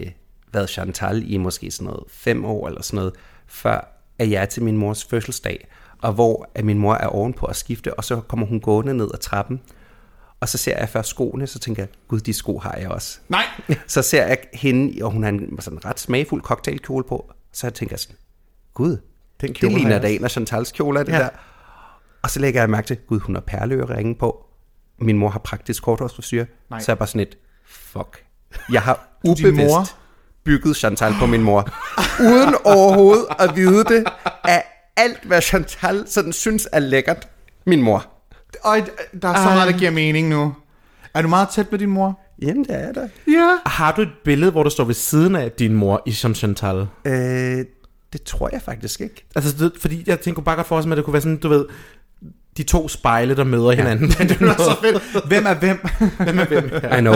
S3: været Chantal i måske sådan noget fem år eller sådan noget, før at jeg er til min mors fødselsdag, og hvor at min mor er ovenpå at skifte, og så kommer hun gående ned ad trappen, og så ser jeg først skoene, så tænker jeg, gud, de sko har jeg også.
S1: Nej,
S3: Så ser jeg hende, og hun har en sådan ret smagfuld cocktailkjole på, så jeg tænker sådan, gud,
S2: Den
S3: det
S2: kjole har
S3: ligner
S2: jeg
S3: da en af Chantals kjoler, det
S2: Ja.
S3: der. Og så lægger jeg mærke til, gud, hun har perleøreringe på. Min mor har praktisk korthårsfrisyr. Så er jeg bare sådan et, fuck. Jeg har
S1: din
S3: ubevidst
S1: mor?
S3: Bygget Chantal på min mor. Uden overhovedet at vide det af alt, hvad Chantal sådan synes er lækkert, min mor.
S1: Og der er så meget, der giver mening nu. Er du meget tæt med din mor?
S3: Jamen, det er der.
S1: Ja.
S2: Har du et billede, hvor du står ved siden af din mor i som Chantal?
S3: Øh, det tror jeg faktisk ikke.
S2: Altså, det, fordi jeg tænker bare godt for mig, at det kunne være sådan, du ved, de to spejle, der møder hinanden. Ja. det er
S1: Så fedt. Hvem er hvem?
S2: hvem er hvem? Ja.
S3: I know.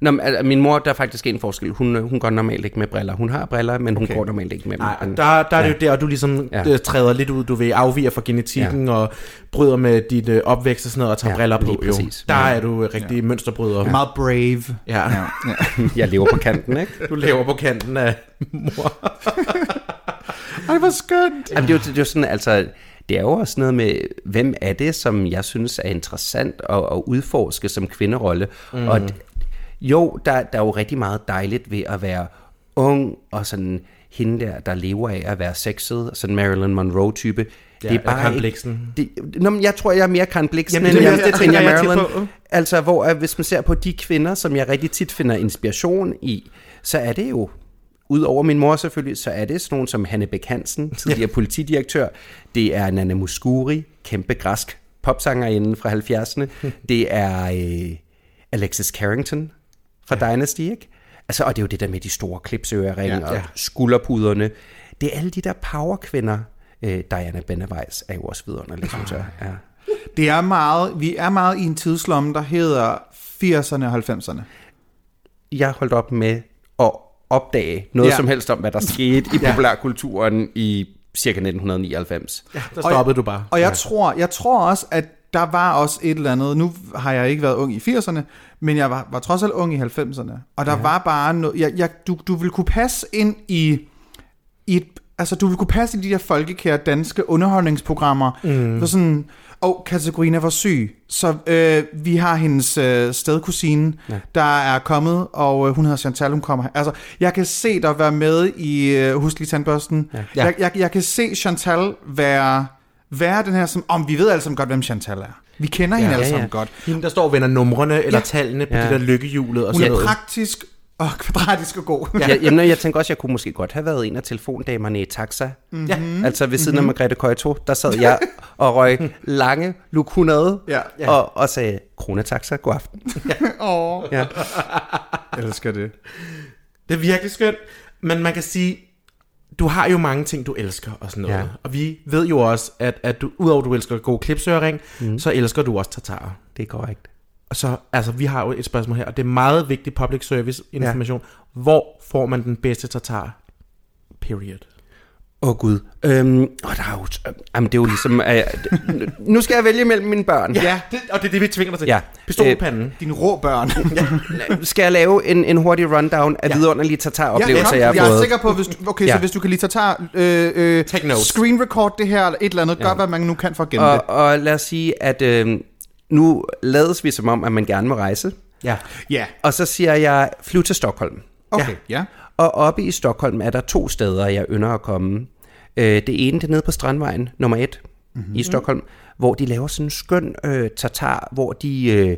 S3: Nå, men, altså, min mor, der er faktisk en forskel. Hun, øh, hun går normalt ikke med briller. Hun har briller, men hun okay. går normalt ikke med dem.
S2: Nej, der, der er det jo der, du ligesom
S3: Ja.
S2: ja. træder lidt ud, du ved, afviger fra genetikken ja. og bryder med dit øh, opvækst og sådan noget, og tager
S3: Ja,
S2: briller på.
S3: lige
S2: Jo. Der
S3: Ja.
S2: er du øh, rigtig ja. mønsterbryder. Ja.
S1: Meget brave.
S2: Ja.
S1: Ja. ja.
S3: Jeg lever på kanten, ikke?
S2: Du lever på kanten af mor.
S1: Ej, hvor skønt.
S3: Jamen, det, er jo, det er jo sådan, altså, det er jo også noget med, hvem er det, som jeg synes er interessant at, at udforske som kvinderolle. Mm. Og jo, der, der er jo rigtig meget dejligt ved at være ung, og sådan hende der, der lever af at være sexet, sådan Marilyn Monroe-type.
S2: Ja, eller Karen Blixen.
S3: Det, nå, men jeg tror, jeg er mere Karen
S2: Jamen,
S3: end
S2: det-
S3: jeg,
S2: det tænker
S3: jeg Marilyn. Altså, hvor at hvis man ser på de kvinder, som jeg rigtig tit finder inspiration i, så er det jo Udover min mor selvfølgelig, så er det sådan nogen som Hanne Bæk Hansen, tidligere politidirektør. Det er Nana Muscuri, kæmpe græsk popsangerinde fra 70'erne. Det er øh, Alexis Carrington fra ja. Dynasty, ikke? Altså, og det er jo det der med de store klipsøring ja, og
S2: ja.
S3: skulderpuderne. Det er alle de der powerkvinder. Øh, Diana Benneweis er jo også vidunderlig, synes jeg. Ja.
S1: Det er meget, vi er meget i en tidslomme, der hedder 80'erne og 90'erne.
S3: Jeg holdt op med at opdage noget
S1: Ja.
S3: ja. som helst om, hvad der skete i populærkulturen i cirka 1999. Ja.
S2: Der stoppede du bare.
S1: Og jeg tror, jeg tror også, at der var også et eller andet, nu har jeg ikke været ung i 80'erne, men jeg var, var trods alt ung i 90'erne. Og der ja. var bare noget, jeg, jeg, du, du ville kunne passe ind i, i et, altså du ville kunne passe ind i de der folkekære danske underholdningsprogrammer, mm. for sådan, og Katarina var syg, så øh, vi har hendes øh, stedkusine, ja. der er kommet, og øh, hun hedder Chantal, hun kommer her. Altså, jeg kan se dig være med i øh, Husk lige tandbørsten. Ja. Jeg, jeg, jeg kan se Chantal være, være den her, som, om vi ved alle sammen godt, hvem Chantal er. Vi kender ja, hende alle
S3: ja, ja.
S1: sammen godt.
S2: Hende, der står og vender numrene eller
S1: Ja.
S2: tallene på
S3: Ja.
S2: det der lykkehjulet og
S1: Hun
S2: sådan
S1: er
S2: noget.
S1: praktisk og kvadratisk og god.
S3: Ja. Jeg, jamen, jeg tænker også, at jeg kunne måske godt have været en af telefondamerne i taxa. Mm-hmm.
S2: Ja.
S3: Altså ved siden mm-hmm. af Margrethe Køjto, der sad jeg og røg lange lukunade
S1: Ja.
S3: ja. og, og sagde, Kronetaxa, god aften.
S1: Åh,
S3: Ja.
S1: jeg elsker det.
S2: Det er virkelig skønt. Men man kan sige, du har jo mange ting, du elsker og sådan noget.
S3: Ja.
S2: Og vi ved jo også, at, at du, udover at du elsker god klipsøring, mm. så elsker du også tartar.
S3: Det er korrekt.
S2: Og så, altså, vi har jo et spørgsmål her, og det er meget vigtig public service information. Ja. Hvor får man den bedste tartar? Period.
S3: Åh oh, gud. Øhm, oh, der er jo, øh, jamen, det er jo ligesom... Øh, nu skal jeg vælge mellem mine børn.
S2: Ja, det, og det er det, vi tvinger dig til.
S3: Ja.
S2: Pistol i panden.
S1: Dine rå børn.
S3: Skal jeg lave en, en hurtig rundown af ja. vidunderlige tartar-oplevelser,
S1: kom.
S3: jeg har
S1: jeg er sikker på, hvis du, okay, ja.
S3: Ja.
S1: så hvis du kan lige tage, øh, øh,
S2: Take notes.
S1: screen record det her, eller et eller andet, gør hvad man nu kan for at gemme det.
S3: Og, og lad os sige, at øh, nu lades vi som om, at man gerne må rejse.
S2: Ja.
S1: Ja,
S3: Og så siger jeg, flyv til Stockholm.
S1: okay, ja. ja.
S3: Og oppe i Stockholm er der to steder, jeg ynder at komme. Øh, det ene, det er nede på Strandvejen, nummer et, mm-hmm. i Stockholm, hvor de laver sådan en skøn øh, tartar, hvor de, øh,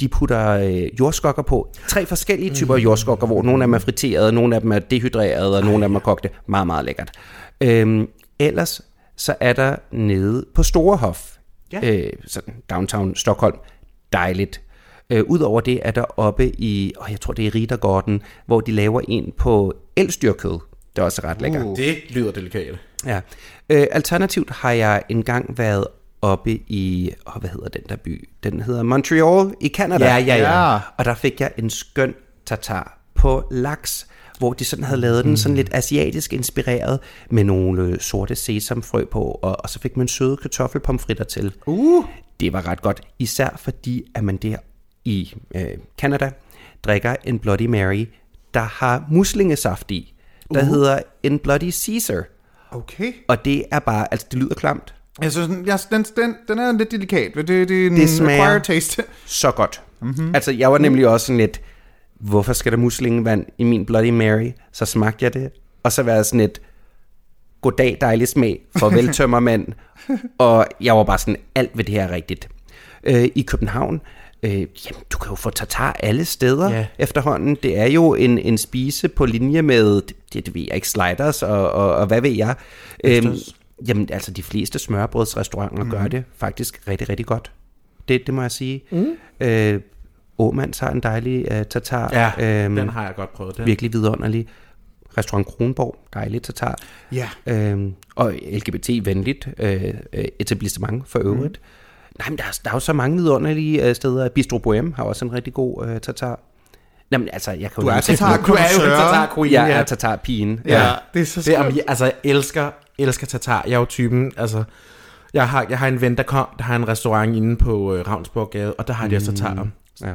S3: de putter øh, jordskokker på. Tre forskellige typer mm. jordskokker, hvor nogle af dem er friterede, nogle af dem er dehydrerede, og nogle af dem er kogte. Meget, meget lækkert. Øhm, ellers så er der nede på Storehof,
S2: Ja.
S3: øh, sådan downtown Stockholm, dejligt. Øh, Udover det er der oppe i, åh, jeg tror det er Riddergården, hvor de laver en på elstyrkød. Det er også ret lækkert.
S1: Uh.
S2: Det lyder delikat.
S3: Ja. Øh, alternativt har jeg engang været oppe i, åh, hvad hedder den der by? Den hedder Montreal i Canada.
S2: Ja, ja, ja.
S1: Ja.
S3: Og der fik jeg en skøn tartar på laks, hvor de sådan havde lavet den sådan lidt asiatisk inspireret med nogle øh, sorte sesamfrø på, og, og så fik man søde kartoffelpomfritter til.
S1: Uh.
S3: Det var ret godt, især fordi, at man der i øh, Canada drikker en Bloody Mary, der har muslingesaft i, der uh. hedder en Bloody Caesar.
S1: Okay.
S3: Og det er bare, altså det lyder klamt,
S1: Jeg synes, den, jeg, den, den, den er lidt delikat. Det, det en
S3: Det smager-
S1: acquired taste.
S3: så godt. Mm-hmm. Altså, jeg var nemlig også sådan lidt, hvorfor skal der muslingevand i min Bloody Mary? Så smagte jeg det, og så var jeg sådan lidt, goddag dejlig smag, farvel tømmermand. og jeg var bare sådan, alt ved det her er rigtigt. Øh, I København, øh, jamen, du kan jo få tartar alle steder
S2: Ja.
S3: efterhånden. Det er jo en, en spise på linje med, det, det ved jeg ikke, sliders og, og, og hvad ved jeg. Øhm, Jamen, altså de fleste smørbrødsrestauranter mm. gør det faktisk rigtig, rigtig godt. Det, det må jeg sige. Mm. Øh, Åmands har en dejlig uh, tartar.
S2: Ja,
S3: Øhm,
S2: den har jeg godt prøvet. Den.
S3: virkelig vidunderlig. Restaurant Kronborg, dejligt tartar.
S1: Ja.
S3: Øhm, og LGBT-venligt øh, øh, etablissement for øvrigt. Mm. Nej, men der er, der er jo så mange vidunderlige øh, steder. Bistro Bohem har også en rigtig god øh, tartar. Jamen altså, jeg kan
S1: Du
S3: jo
S1: er tartar
S2: Du er jo en tatar queen,
S3: Jeg
S2: ja.
S3: er tartarpigen.
S1: Ja, det er så
S2: Det
S1: skønt.
S2: jeg, altså, jeg elsker, elsker tatar. Jeg er jo typen, altså... Jeg har, jeg har en ven, der, kom, der har en restaurant inde på øh, Ravnsborggade, og der har de også tatar.
S3: Ja.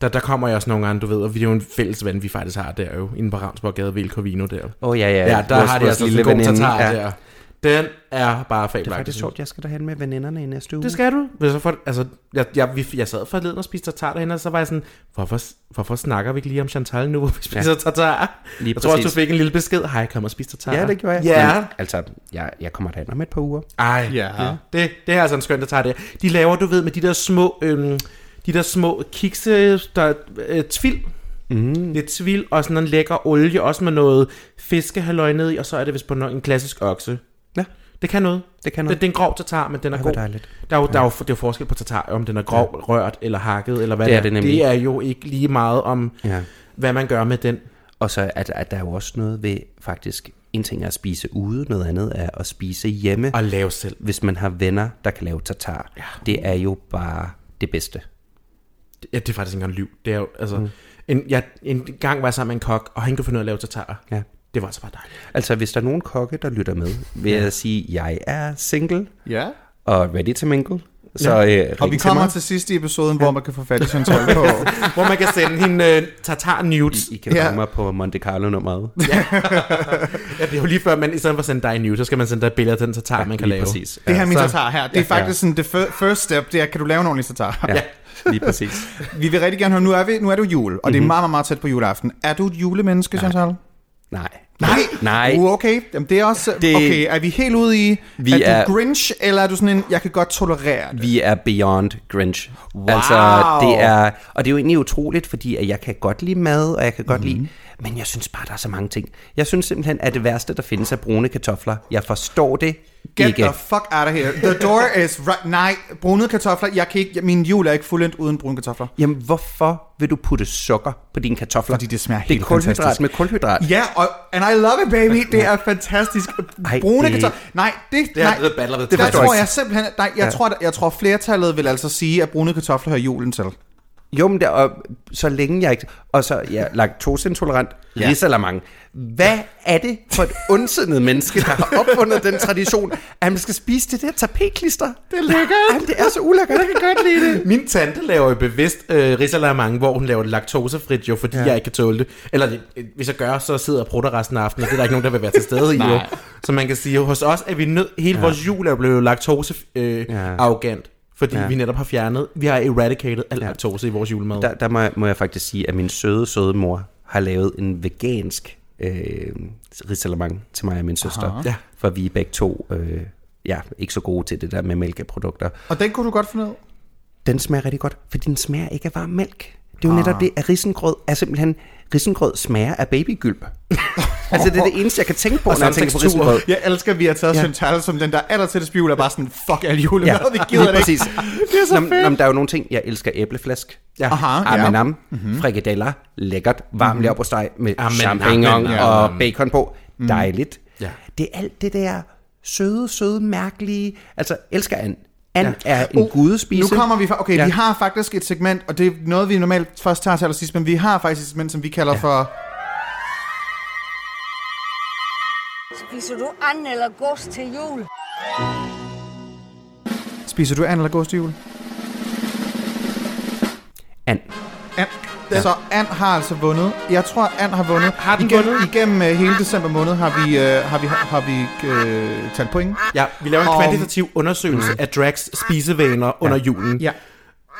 S2: Der, der kommer jeg også nogle gange, du ved, og vi er jo en fælles ven, vi faktisk har der jo, inde på Ravnsborggade, Vilko Vino der.
S3: Åh oh, ja, ja.
S2: Ja, der
S3: Vores-
S2: har de
S3: vores
S2: altså en god tatar
S3: Ja.
S2: der. Den er bare
S3: Det er
S2: fabelagtig.
S3: faktisk sjovt, jeg skal derhen med veninderne i næste uge.
S2: Det skal du. Hvis jeg, får, altså, jeg, jeg, vi, jeg sad forleden og spiste tartar derhen, og så var jeg sådan, hvorfor, hvorfor snakker vi ikke lige om Chantal nu, hvor vi spiser ja. tartar?
S3: Lige
S2: jeg tror også, du
S3: præcis.
S2: fik en lille besked. Hej, kom og spis tartar.
S3: Ja, det gjorde jeg.
S2: Ja.
S3: Men, altså, jeg, jeg kommer derhen om et par uger.
S2: Ej,
S1: Ja.
S2: det, det er altså en skøn tartar der. De laver, du ved, med de der små, øhm, de der små kikse, der øh, tvil. Mm. Lidt tvil og sådan en lækker olie, også med noget fiskehaløj ned i, og så er det vist på en klassisk okse.
S3: Ja.
S2: Det kan noget.
S3: Det kan
S2: Det,
S3: noget.
S2: det er en grov tartar, men den er god.
S3: dejligt.
S2: Der er jo, der er jo, det er jo forskel på tartar, om den er grov, ja. rørt eller hakket, eller hvad
S3: Det
S2: det
S3: er
S2: er.
S3: det nemlig.
S2: det er jo ikke lige meget om,
S3: Ja.
S2: hvad man gør med den.
S3: Og så er der, at der er jo også noget ved faktisk, en ting er at spise ude, noget andet er at spise hjemme.
S2: Og lave selv.
S3: Hvis man har venner, der kan lave tartar. Ja. Det er jo bare det bedste.
S2: Ja, det er faktisk ikke engang liv. Det er jo, altså, mm. en, jeg, en gang var jeg sammen med en kok, og han kunne finde ud af at lave tartar.
S3: Ja.
S2: Det var altså bare dejligt.
S3: Altså, hvis der er nogen kokke, der lytter med, vil jeg sige, at jeg er single
S1: Ja.
S3: og ready to mingle. Så ja. øh,
S1: Og vi
S3: til
S1: kommer
S3: mig.
S1: til sidst i episoden, hvor man kan få fat i Chantal på.
S2: Hvor man kan sende hende uh, tartar nudes.
S3: I kan
S1: Ja.
S3: ja. mig på Monte Carlo nummeret.
S2: Ja, det er jo lige før, man i stedet for at sende dig en nude, så skal man sende dig et billede af den tartar, man kan lave.
S3: præcis.
S1: Det her min
S2: så-
S1: tatar her, det er faktisk sådan, det fir- first step, det er, kan du lave en ordentlig tatar?
S3: Ja, lige præcis.
S1: Vi vil rigtig gerne høre, nu er, vi, nu er jo jul, og
S3: Mhm.
S1: det er meget, meget, meget tæt på juleaften. Er du et julemenneske, Chantal?
S3: Nej.
S1: Nej.
S3: Nej.
S1: Uh, okay. Jamen, det er også...
S3: Det-
S1: Okay, er vi helt ude i...
S3: Vi
S1: er du
S3: er-
S1: Grinch, eller er du sådan en, jeg kan godt tolerere det?
S3: Vi er beyond Grinch.
S1: Wow.
S3: Altså, det er, og det er jo egentlig utroligt, fordi at jeg kan godt lide mad, og jeg kan godt
S1: Mhm.
S3: lide, men jeg synes bare, der er så mange ting. Jeg synes simpelthen, at det værste, der findes, er brune kartofler. Jeg forstår det
S1: Get
S3: ikke.
S1: the fuck out of here. The door is right... Nej, brune kartofler. Jeg kan ikke... Min jul er ikke fuldendt uden brune kartofler.
S3: Jamen, hvorfor vil du putte sukker på dine kartofler?
S1: Fordi det smager
S3: Det er
S1: helt
S3: kulhydrat
S1: fantastisk.
S3: med kulhydrat.
S1: Ja, og and I love it, baby. Det er fantastisk.
S3: Ej,
S1: Brune
S3: det-
S1: kartofler. Nej, det,
S2: Det er
S1: nej,
S2: the
S1: det der tror
S3: jeg
S1: jeg simpelthen... Nej, jeg,
S3: Ja.
S1: tror, jeg tror flertallet vil altså sige, at brune kartofler hører julen til.
S3: Jo, men det, og så længe jeg ikke... Og så, ja, laktoseintolerant, ja. risalamang. Hvad er det for et ondsindet menneske, der har opfundet den tradition, at man skal spise det der tapetklister? Det er lækkert. Jamen, det er så ulækkert. Jeg kan godt lide det.
S2: Min tante laver jo bevidst øh, risalamande, hvor hun laver det laktosefrit, jo, fordi ja. jeg ikke kan tåle det. Eller øh, hvis jeg gør, så sidder jeg og prutter resten af aftenen, og det er der ikke nogen, der vil være til stede i. Jo. Så man kan sige, hos os er vi nødt... Hele ja. vores jul er blevet laktose øh,
S3: Ja.
S2: ja. arrogant, fordi
S3: Ja.
S2: vi netop har fjernet... Vi har eradicated al ja. laktose i vores julemad.
S3: Der, der må, jeg, må jeg faktisk sige, at min søde, søde mor har lavet en vegansk øh, risalamang til mig og min søster.
S2: Ja.
S3: For vi er begge to øh, ja, ikke så gode til det der med mælkeprodukter.
S1: Og den kunne du godt finde ud.
S3: Den smager rigtig godt, fordi den smager ikke af varm mælk. Det er jo netop det, at risengrød er simpelthen... Risengrød smager af babygylp. altså, det er det eneste, jeg kan tænke på, når jeg tænker på risengrød.
S1: Jeg elsker, at vi har taget ja.
S3: Ja.
S1: Chantal som den der aller tætteste jul, er bare sådan, fuck al julemad, ja. vi gider det ikke.
S3: præcis. det er så nå, Nå, men der er jo nogle ting, jeg elsker æbleflæsk.
S2: Ja.
S1: Aha, ja.
S3: Amanam, mm-hmm. frikadeller, lækkert, varm mm-hmm. leverpostej med
S2: Amen,
S3: champignon
S2: amen,
S3: og bacon på. Dejligt.
S2: Ja.
S3: Det er alt det der søde, søde, mærkelige... Altså, elsker and. And ja. er en gudespise.
S1: Nu kommer vi fra, okay, ja. Vi har faktisk et segment, og det er noget, vi normalt først tager til allersidst, men vi har faktisk et segment, som vi kalder ja. for...
S5: Spiser du and eller gods til jul?
S1: Spiser du and eller gås til jul?
S3: And.
S1: And. Ja. Så And har altså vundet. Jeg tror, at And har vundet.
S2: Har den
S1: igennem,
S2: vundet?
S1: Igennem uh, hele december måned har vi, uh, har vi, har vi uh, talt point.
S2: Ja, vi laver en kvantitativ undersøgelse af drags spisevaner under julen.
S1: Ja.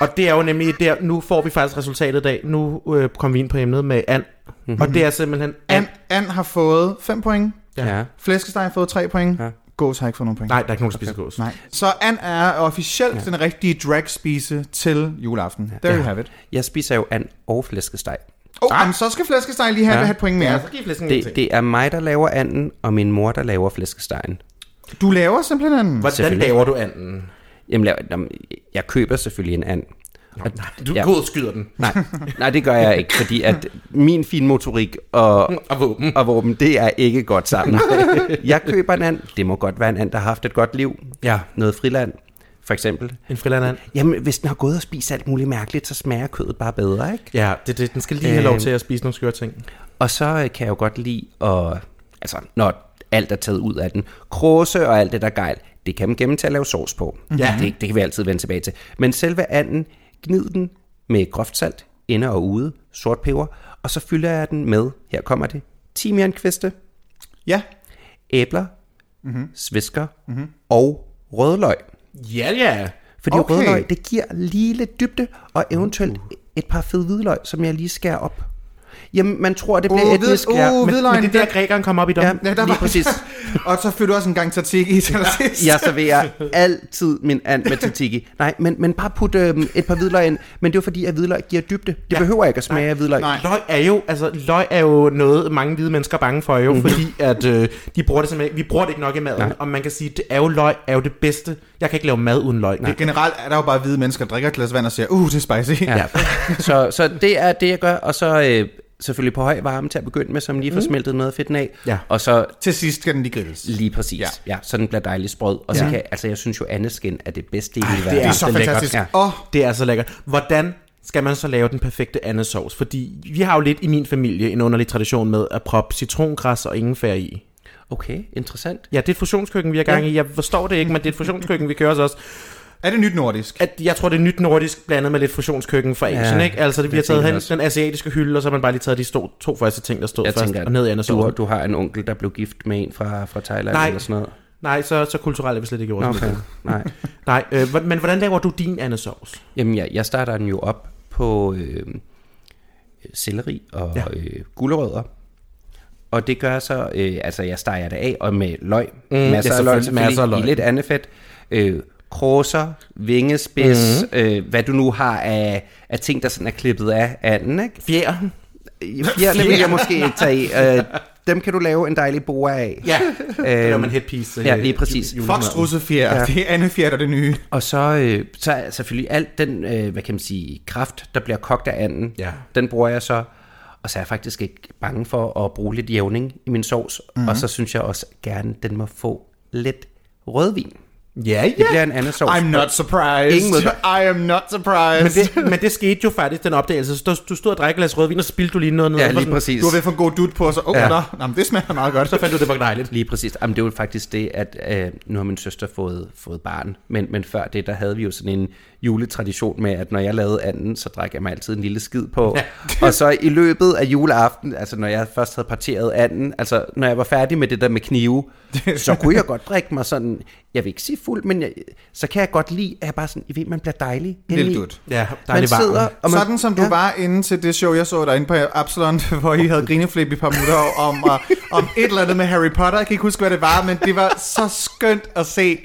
S2: Og det er jo nemlig der, nu får vi faktisk resultatet i dag. Nu øh, kom vi ind på emnet med and. Mm-hmm. Og det er simpelthen and.
S1: And, and har fået 5 point.
S3: Ja.
S1: Flæskesteg har fået 3 point.
S3: Ja.
S1: Gås har ikke fået nogen point.
S2: Nej, der er ikke nogen, der spiser gås.
S1: Nej. Så And er officielt ja. den rigtige drag-spise til juleaften. There you have it.
S3: Jeg spiser jo and og flæskesteg.
S1: Oh, jamen, så skal flæskesteg lige have,
S3: Ja.
S1: have et point mere.
S2: Ja,
S3: Det, det er mig, der laver anden, og min mor, der laver flæskestegen.
S1: Du laver simpelthen anden.
S2: Hvordan laver du anden?
S3: Jamen, jeg, jamen, jeg køber selvfølgelig en and.
S2: Du
S3: ja,
S2: går og skyder den.
S3: nej, nej, det gør jeg ikke, fordi at min finmotorik og,
S2: Og våben.
S3: og våben, det er ikke godt sammen. jeg køber en and. Det må godt være en and, der har haft et godt liv.
S2: Ja.
S3: Noget friland, for eksempel.
S2: En frilandand.
S3: Jamen, hvis den har gået og spist alt muligt mærkeligt, så smager kødet bare bedre, ikke?
S2: Ja, det, det, den skal lige have lov
S3: Øhm.
S2: til at spise nogle skøre ting.
S3: Og så øh, kan jeg jo godt lide, at, altså, når alt er taget ud af den, kråse og alt det der gejl, det kan man gemme til at lave sovs på.
S2: Ja.
S3: Det, det kan vi altid vende tilbage til. Men selve anden, gnid den med groft salt, inde og ude, sort peber, og så fylder jeg den med, her kommer det, timiankviste,
S1: Ja.
S3: æbler, mm-hmm. svisker mm-hmm. og rødløg.
S2: Ja, ja.
S3: Fordi
S1: okay.
S3: rødløg, det giver lige lidt dybde, og eventuelt et par fede hvidløg, som jeg lige skærer op. Jamen, man tror, det bliver
S1: Uh,
S3: uh, etnisk. ja.
S1: uh,
S3: men,
S1: hvidløg.
S2: Men det er der, grækeren kommer op i dom.
S3: ja,
S1: Ja, der
S3: lige
S1: var
S3: præcis.
S1: og så fyrer du også en gang tzatziki i til sidst.
S3: Jeg serverer altid min and med tzatziki. Nej, men, men bare put øhm, et par hvidløg ind. Men det er jo fordi, at hvidløg giver dybde. Det ja. behøver ikke at smage af hvidløg.
S1: Nej.
S2: Løg er jo, altså, løg er jo noget, mange hvide mennesker er bange for, jo, mm. fordi at øh, de bruger det simpelthen, vi bruger det ikke nok i maden,
S3: Nej.
S2: og man kan sige, det er jo løg, er jo det bedste. Jeg kan ikke lave mad uden løg. Det,
S1: Generelt er der jo bare hvide mennesker, der drikker et glas vand og siger, uh, det er spicy.
S3: Ja. så, så det er det, jeg gør. Og så øh, selvfølgelig på høj varme til at begynde med, som lige får smeltet noget af fedten af.
S2: Ja.
S3: Og så
S1: Til sidst skal den lige grilles.
S3: lige præcis.
S1: Ja.
S3: Ja. ja så den bliver dejligt sprød. Og så
S1: Ja.
S3: kan, altså jeg synes jo, andeskin er det bedste i hele
S2: det
S3: verden.
S1: Det er så
S2: det er lækkert.
S1: fantastisk.
S3: Ja.
S1: Oh,
S2: det er så lækkert. Hvordan skal man så lave den perfekte andesovs? Fordi vi har jo lidt i min familie en underlig tradition med at proppe citrongræs og ingefær i.
S3: Okay, interessant.
S2: Ja, det er et fusionskøkken, vi har gang i. Jeg forstår det ikke, men det er et fusionskøkken, vi kører os også.
S1: Er det nyt nordisk?
S2: At jeg tror, det er nyt nordisk blandet med lidt fusionskøkken fra Asien,
S3: Ja,
S2: ikke? Altså, det, vi har taget hen den asiatiske hylde, og så har man bare lige taget de to, to første ting, der stod
S3: Jeg
S2: først,
S3: tænker,
S2: og ned i
S3: du,
S2: andesovsen.
S3: du har en onkel, der blev gift med en fra, fra Thailand
S2: Nej.
S3: eller sådan noget.
S2: Nej, så, så kulturelt er vi slet ikke i vores
S3: Okay, nej.
S2: Nej, øh, men hvordan laver du din andesovs?
S3: Jamen, jeg, jeg starter den jo op på øh, selleri og
S2: Ja.
S3: øh, gulerødder. Og det gør jeg så, øh, altså jeg steger det af, og med løg,
S2: Mm,
S3: mm,
S2: ja,
S3: masser, af løg,
S2: masser af løg.
S3: i lidt andet fedt. Øh, kråser, vingespids,
S2: Mhm.
S3: mm. øh, hvad du nu har af, af ting, der sådan er klippet af anden, ikke?
S2: Fjer.
S3: Fjerne vil jeg måske ikke tage i. Øh, dem kan du lave en dejlig boa af.
S2: Ja,
S3: Øhm,
S2: man headpiece.
S3: ja, lige præcis.
S1: Fox strussefjer, ja. det er andet fjer, der er det nye.
S3: Og så, øh, så er selvfølgelig alt den, øh, hvad kan man sige, kraft, der bliver kogt af anden,
S2: Ja.
S3: den bruger jeg så. Og så er jeg faktisk ikke bange for at bruge lidt jævning i min sovs.
S2: Mhm.
S3: Mm-hmm. Og så synes jeg også gerne, den må få lidt rødvin.
S2: Ja,
S3: Det
S2: ja.
S3: bliver en anden sovs.
S1: I'm not surprised.
S3: Ingen måde.
S1: I am not surprised.
S2: Men det, men det skete jo faktisk, den opdagelse. Så du, du stod og drak et glas rødvin, og spildte du lige noget.
S3: Ja,
S2: og så
S3: lige
S2: sådan-
S3: præcis.
S1: Du var ved at få god dut på, så oh, ja. Nå, nå, det smager meget godt.
S2: Så fandt du, det var dejligt.
S3: Lige præcis. Jamen, det er jo faktisk det, at øh, nu har min søster fået, fået barn, men, men før det, der havde vi jo sådan en juletradition med, at når jeg lavede anden, så drak jeg mig altid en lille skid på. Ja. og så i løbet af juleaften, altså når jeg først havde parteret anden, altså når jeg var færdig med det der med knive, så kunne jeg godt drikke mig sådan, jeg vil ikke sige fuld, men jeg, så kan jeg godt lide, at jeg bare sådan, I ved, man bliver dejlig.
S1: Lille dut.
S2: Ja,
S3: Man
S2: dejligt varm.
S3: sidder, og man,
S1: Sådan som du ja. var inde til det show, jeg så derinde på Absalon, hvor I havde grineflip i par minutter om, uh, om et eller andet med Harry Potter. Jeg kan ikke huske, hvad det var, men det var så skønt at se.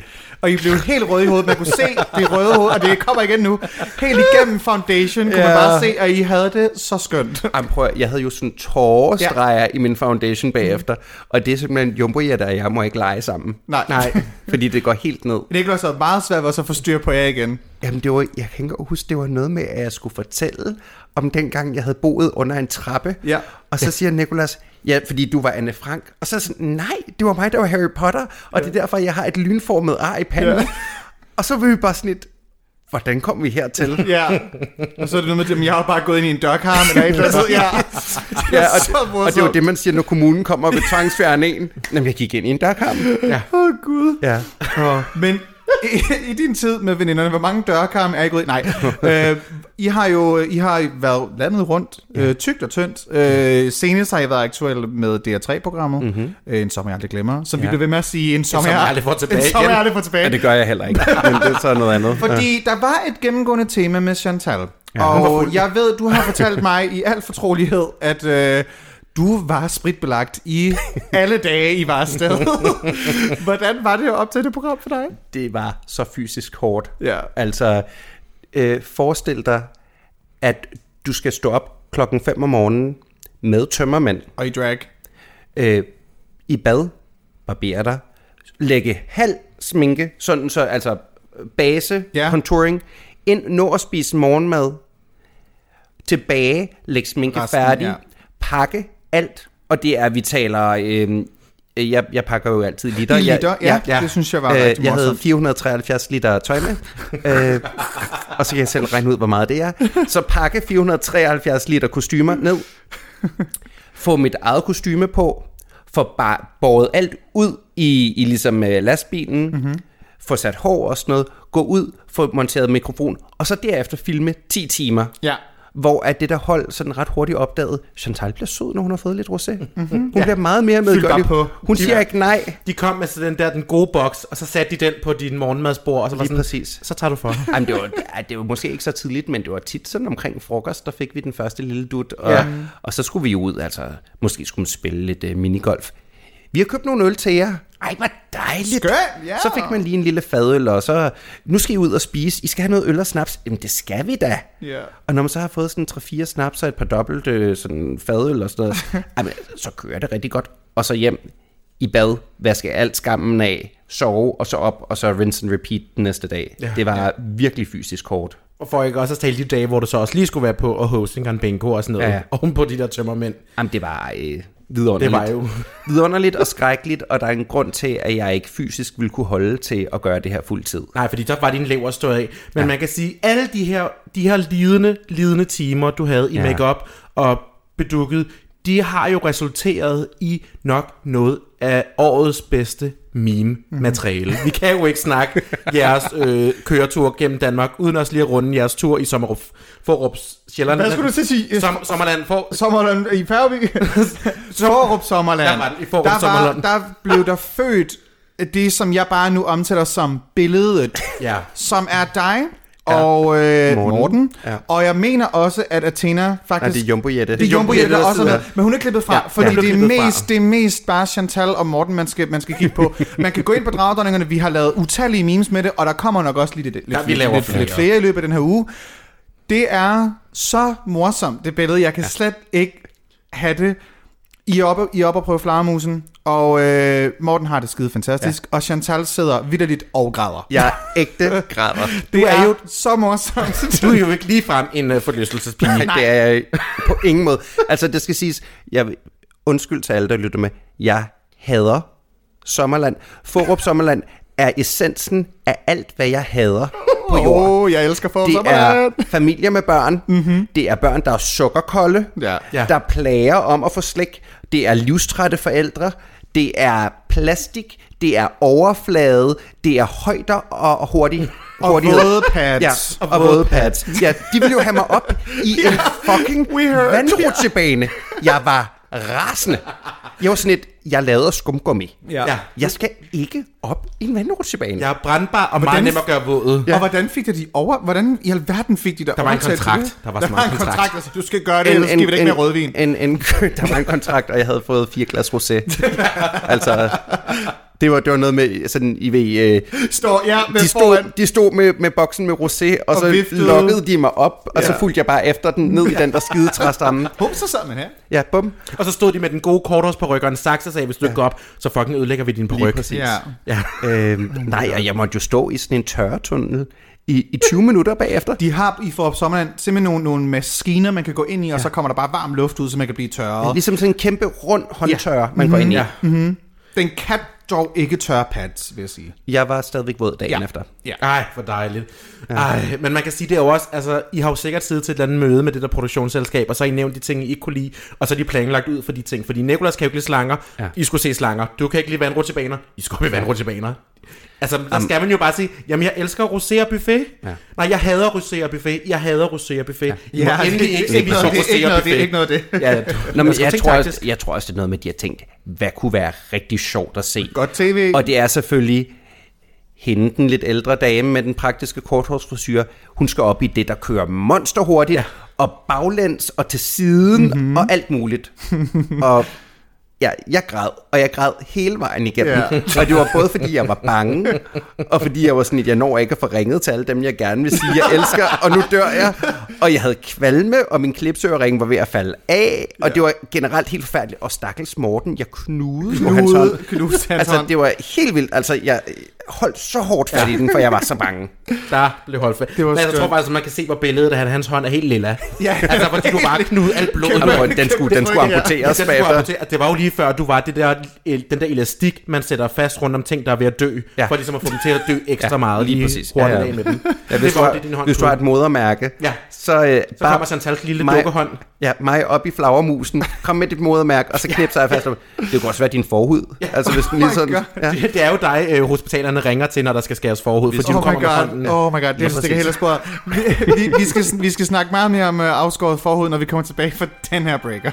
S1: Og I blev helt røde i hovedet. Man kunne se det røde hoved, og det kommer igen nu. Helt igennem foundation kunne ja. man bare se, at I havde det så skønt.
S3: Jamen, prøv, jeg havde jo sådan tårestreger ja. i min foundation bagefter, og det er simpelthen jumbo og jeg må ikke lege sammen.
S1: Nej.
S3: Nej, fordi det går helt ned.
S1: Det ikke så meget svært at så få styr på jer igen.
S3: Jamen, det var, jeg kan ikke huske, det var noget med, at jeg skulle fortælle om dengang, jeg havde boet under en trappe.
S1: Ja.
S3: Og så siger Nikolas, ja, fordi du var Anne Frank. Og så er sådan, nej, det var mig, der var Harry Potter, og det er derfor, jeg har et lynformet ar i panden.
S1: Ja.
S3: Og så var vi bare sådan lidt, hvordan kom vi hertil?
S1: Ja. Og så er det noget med, at jeg har bare gået ind i en dørkarm eller et eller andet. Ja.
S3: Ja, og,
S1: så
S3: det, og det er jo det, man siger, når kommunen kommer og vil tvangsfjerne en. Jamen, jeg gik ind i en dørkarm. Ja.
S1: Åh, oh, Gud.
S3: ja.
S1: Men i, i din tid med veninderne, hvor mange dørkarme er I gået i? Nej. Øh, I har jo I har været landet rundt, øh, tygt og tyndt. Øh, senest har I været aktuelle med DR3-programmet, mm-hmm. øh, En sommer jeg aldrig glemmer, som ja. vi
S3: Ja.
S1: bliver ved med at sige, En sommer
S2: sommer jeg aldrig får tilbage
S1: En sommer jeg aldrig får tilbage.
S3: ja, det gør jeg heller ikke. Men det er så noget andet.
S1: Fordi der var et gennemgående tema med Chantal. Ja, og jeg ved, du har fortalt mig i al fortrolighed, at øh, du var spritbelagt i alle dage, I var afsted. Hvordan var det op til det program for dig?
S3: det var så fysisk hårdt.
S1: Ja.
S3: Altså, øh, forestil dig, at du skal stå op klokken 5 om morgenen med tømmermænd,
S1: Og i drag.
S3: øh, i bad, barbere dig, lægge halv sminke, sådan så, altså base,
S1: Ja.
S3: contouring, ind, nå at spise morgenmad, tilbage, lægge sminke
S1: Resten,
S3: færdig,
S1: ja.
S3: pakke alt, og det er, vi taler, øh, jeg, jeg pakker jo altid liter.
S1: I liter, ja, det synes jeg var rigtig
S3: Øh, Jeg havde
S1: morsomt.
S3: 473 liter tøj med, øh, og så kan jeg selv regne ud, hvor meget det er. Så pakke 473 liter kostymer ned, få mit eget kostyme på, få bare båret alt ud i, i ligesom øh, lastbilen, mm-hmm. få sat hår og sådan noget, gå ud, få monteret mikrofon, og så derefter filme 10 timer.
S1: Ja.
S3: Hvor at det der hold sådan ret hurtigt opdaget, Chantal bliver sød, når hun har fået lidt rosé. Mm-hmm. Hun ja. bliver meget mere medgørlig.
S1: på.
S3: Hun siger
S2: Ja.
S3: ikke nej.
S2: De kom med sådan den der, den gode boks, og så satte de den på din morgenmadsbord, og så var
S3: Lige
S2: sådan,
S3: præcis.
S2: så tager du for.
S3: Jamen, det, var, det var måske ikke så tidligt, men det var tit sådan omkring frokost, der fik vi den første lille dut, og,
S2: ja.
S3: og så skulle vi jo ud, altså måske skulle man spille lidt uh, minigolf. Vi har købt nogle øl til jer. Ej, hvor dejligt.
S1: Skønt, ja.
S3: Så fik man lige en lille fadøl, og så, nu skal I ud og spise. I skal have noget øl og snaps. Jamen, det skal vi da.
S1: Ja.
S3: Og når man så har fået sådan 3-4 snaps og et par dobbelt øh, sådan fadøl og sådan noget, jamen, så kører det rigtig godt. Og så hjem i bad, vaske alt skammen af, sove, og så op, og så rinse and repeat den næste dag.
S2: Ja.
S3: Det var ja. virkelig fysisk hårdt.
S2: Og for ikke også at tale de dage, hvor du så også lige skulle være på og hoste en bingo og sådan noget, ja.
S3: ja.
S2: oven på de der tømmermænd.
S3: Jamen, det var øh, vidunderligt.
S2: Det var jo-
S3: vidunderligt og skrækkeligt, og der er en grund til, at jeg ikke fysisk ville kunne holde til at gøre det her fuldtid.
S2: Nej, fordi der var din lever stået af. Men ja. man kan sige, alle de her, de her lidende, lidende timer, du havde i. Ja. makeup og bedukket, de har jo resulteret i nok noget af årets bedste meme-materiale.
S3: Mhm.
S2: Vi kan jo ikke snakke jeres øh, køretur gennem Danmark, uden også lige at runde jeres tur i Sommerup, Forrups Sjælland.
S1: Hvad skulle du til sige?
S2: Som, Sommerland, for,
S1: Sommerland i Færøby. Forup Sommerland.
S2: Der var i Fårup
S1: der, var,
S2: Sommerland.
S1: der blev der født det, som jeg bare nu omtaler som billedet,
S2: Ja.
S1: som er dig og øh, Morten.
S3: Morten. Ja.
S1: Og jeg mener også, at Athena faktisk...
S3: Nej, det er Jumbo Jette.
S1: Det er Jumbo Jette, der også er med, men hun er klippet fra,
S2: Ja,
S1: fordi
S2: ja,
S1: det, er
S2: klippet fra.
S1: mest, det er mest bare Chantal og Morten, man skal, man skal kigge på. Man kan gå ind på Dragdronningerne, vi har lavet utallige memes med det, og der kommer nok også lige lidt, lidt,
S2: Ja, vi laver
S1: lidt,
S2: flere.
S1: lidt flere i løbet af den her uge. Det er så morsomt, det billede. Jeg kan ja. slet ikke have det. I er oppe, I er oppe og prøve flagermusen, og øh, Morten har det skide fantastisk, ja. og Chantal sidder vidderligt og græder.
S3: Jeg er ægte græder.
S1: Det er jo så morsomt.
S2: Du er jo ikke ligefrem en uh, forlystelsespige.
S3: Nej, det er jeg på ingen måde. Altså, det skal siges, jeg undskyld til alle, der lytter med, jeg hader Sommerland. Forup Sommerland er essensen af alt, hvad jeg hader på jorden.
S1: Åh, oh, jeg elsker for
S3: Det er familier med børn. Mm-hmm. Det er børn, der er sukkerkolde.
S1: Ja.
S2: Ja.
S3: Der plager om at få slik. Det er livstrætte forældre. Det er plastik. Det er overflade. Det er højder og hurtig,
S1: Og
S3: hurtighed.
S1: våde pads.
S3: Ja, og, og våde pads. Ja, de ville jo have mig op i en fucking vandrutsjebane. Jeg var rasende. Jeg var sådan et, jeg lavede skumgummi.
S1: Ja.
S2: Ja.
S3: Jeg skal ikke op i en vandrutsjebane.
S2: Jeg er brandbar og meget
S1: Hvordan-
S2: nem at gøre våd.
S1: Ja. Og hvordan fik de de over... Hvordan i alverden fik de der
S2: Der var en kontrakt.
S1: det?
S2: Der var
S1: der
S2: så
S1: var
S2: meget
S1: en
S2: kontrakt.
S1: kontrakt. Altså, du skal gøre det, ellers giver vi dig ikke mere rødvin.
S3: En, en, der var en kontrakt, og jeg havde fået fire glas rosé. altså, det var, det var noget med, sådan, I ved, øh,
S1: Står, ja, med
S3: de,
S1: foran.
S3: stod, de stod med, med boksen med rosé, og,
S1: Og
S3: så
S1: viftede.
S3: lokkede de mig op, og så
S1: Ja.
S3: fulgte jeg bare efter den ned i den der skide træstamme.
S1: Hum, så sad man her.
S3: Ja, bum.
S2: Og så stod de med den gode korthårsparyk og en saks og sagde, hvis du ikke går op, så fucking ødelægger vi din paryk.
S3: præcis.
S1: Ja.
S2: Ja.
S3: Øhm, nej, og jeg måtte jo stå i sådan en tørretunnel i, i 20 minutter bagefter.
S1: De har i Forup Sommerland simpelthen nogle, nogle maskiner, man kan gå ind i, og så kommer der bare varm luft ud, så man kan blive tørret.
S3: Ligesom sådan en kæmpe rund håndtør, man går ind i.
S2: Ja.
S1: Den kan dog ikke tørre pads, vil jeg sige.
S3: Jeg var stadigvæk våd dagen
S1: Ja.
S3: efter.
S1: Ja.
S2: Ej, hvor dejligt. Ej, men man kan sige, det er jo også, altså, I har jo sikkert siddet til et eller andet møde med det der produktionsselskab, og så har I nævnt de ting, I ikke kunne lide, og så er de planlagt ud for de ting. Fordi Nikolas kan jo ikke lide slanger, ja.
S3: Ja.
S2: I skulle se slanger. Du kan ikke lide vandrutsjebaner, I skulle op i vandrutsjebaner. Altså, der skal man jo bare sige, jamen jeg elsker rosé og buffet. Ja. Nej, jeg hader rosé og buffet. Jeg hader rosé og buffet. Ja. I må endelig ikke se, vi så
S1: er
S2: rosé
S1: ikke
S2: og
S1: noget, det er
S2: buffet.
S1: ikke noget af det.
S2: Ja,
S3: Nå, men jeg,
S2: tænke
S3: tror også, jeg tror også, det er noget med, at de har tænkt, hvad kunne være rigtig sjovt at se?
S1: Godt tv.
S3: Og det er selvfølgelig hende, den lidt ældre dame med den praktiske korthårsfrisyr. Hun skal op i det, der kører monster hurtigt, ja. og baglæns og til siden, mm-hmm. og alt muligt. og Ja, jeg græd, og jeg græd hele vejen igennem.
S1: Ja.
S3: Og det var både fordi, jeg var bange, og fordi jeg var sådan, at jeg når ikke at få ringet til alle dem, jeg gerne vil sige, jeg elsker, og nu dør jeg. Og jeg havde kvalme, og min klipsøring var ved at falde af, og det var generelt helt forfærdeligt. Og stakkels Morten, jeg knudede på hans
S1: Knude-
S3: hånd.
S1: knuste hans
S3: altså,
S1: hånd.
S3: det var helt vildt. Altså, jeg holdt så hårdt fat i den, for jeg var så bange.
S2: Der blev holdt fast.
S1: Det var
S2: Men jeg tror faktisk, at man kan se på billedet, at han- hans hånd er helt lilla.
S1: Ja.
S2: Altså, fordi du bare knude alt blodet.
S3: Og den skulle, den skulle
S2: Ja,
S3: amputeres
S2: den
S3: bagefter.
S2: skulle amputere- Det var jo lige før, du var det der, den der elastik, man sætter fast rundt om ting, der er ved at dø,
S3: Ja.
S2: ja. for ligesom at få dem til at dø ekstra
S3: Ja,
S2: meget.
S3: lige
S2: lige
S3: præcis.
S2: hurtigt
S3: Ja, ja.
S2: af med den.
S3: Ja, hvis,
S2: det
S3: du
S2: var
S3: har,
S2: det, din hånd
S3: hvis du har et modermærke,
S2: Ja.
S3: så, øh,
S2: Så kommer Chantals lille dukkehånd.
S3: Ja, mig op i flagermusen. Kom med dit modermærke, og så knipser jeg fast. Det kunne også være din forhud. Altså hvis den lige
S1: my
S3: sådan... Ja.
S2: Det, det er jo dig, øh, hospitalerne ringer til, når der skal skæres forhud, fordi
S1: Oh
S2: kommer med
S1: god,
S2: hånden.
S1: oh my god, det er helt af sporet. Vi, vi, vi, skal, vi skal snakke meget mere om uh, afskåret forhud, når vi kommer tilbage fra den her breaker.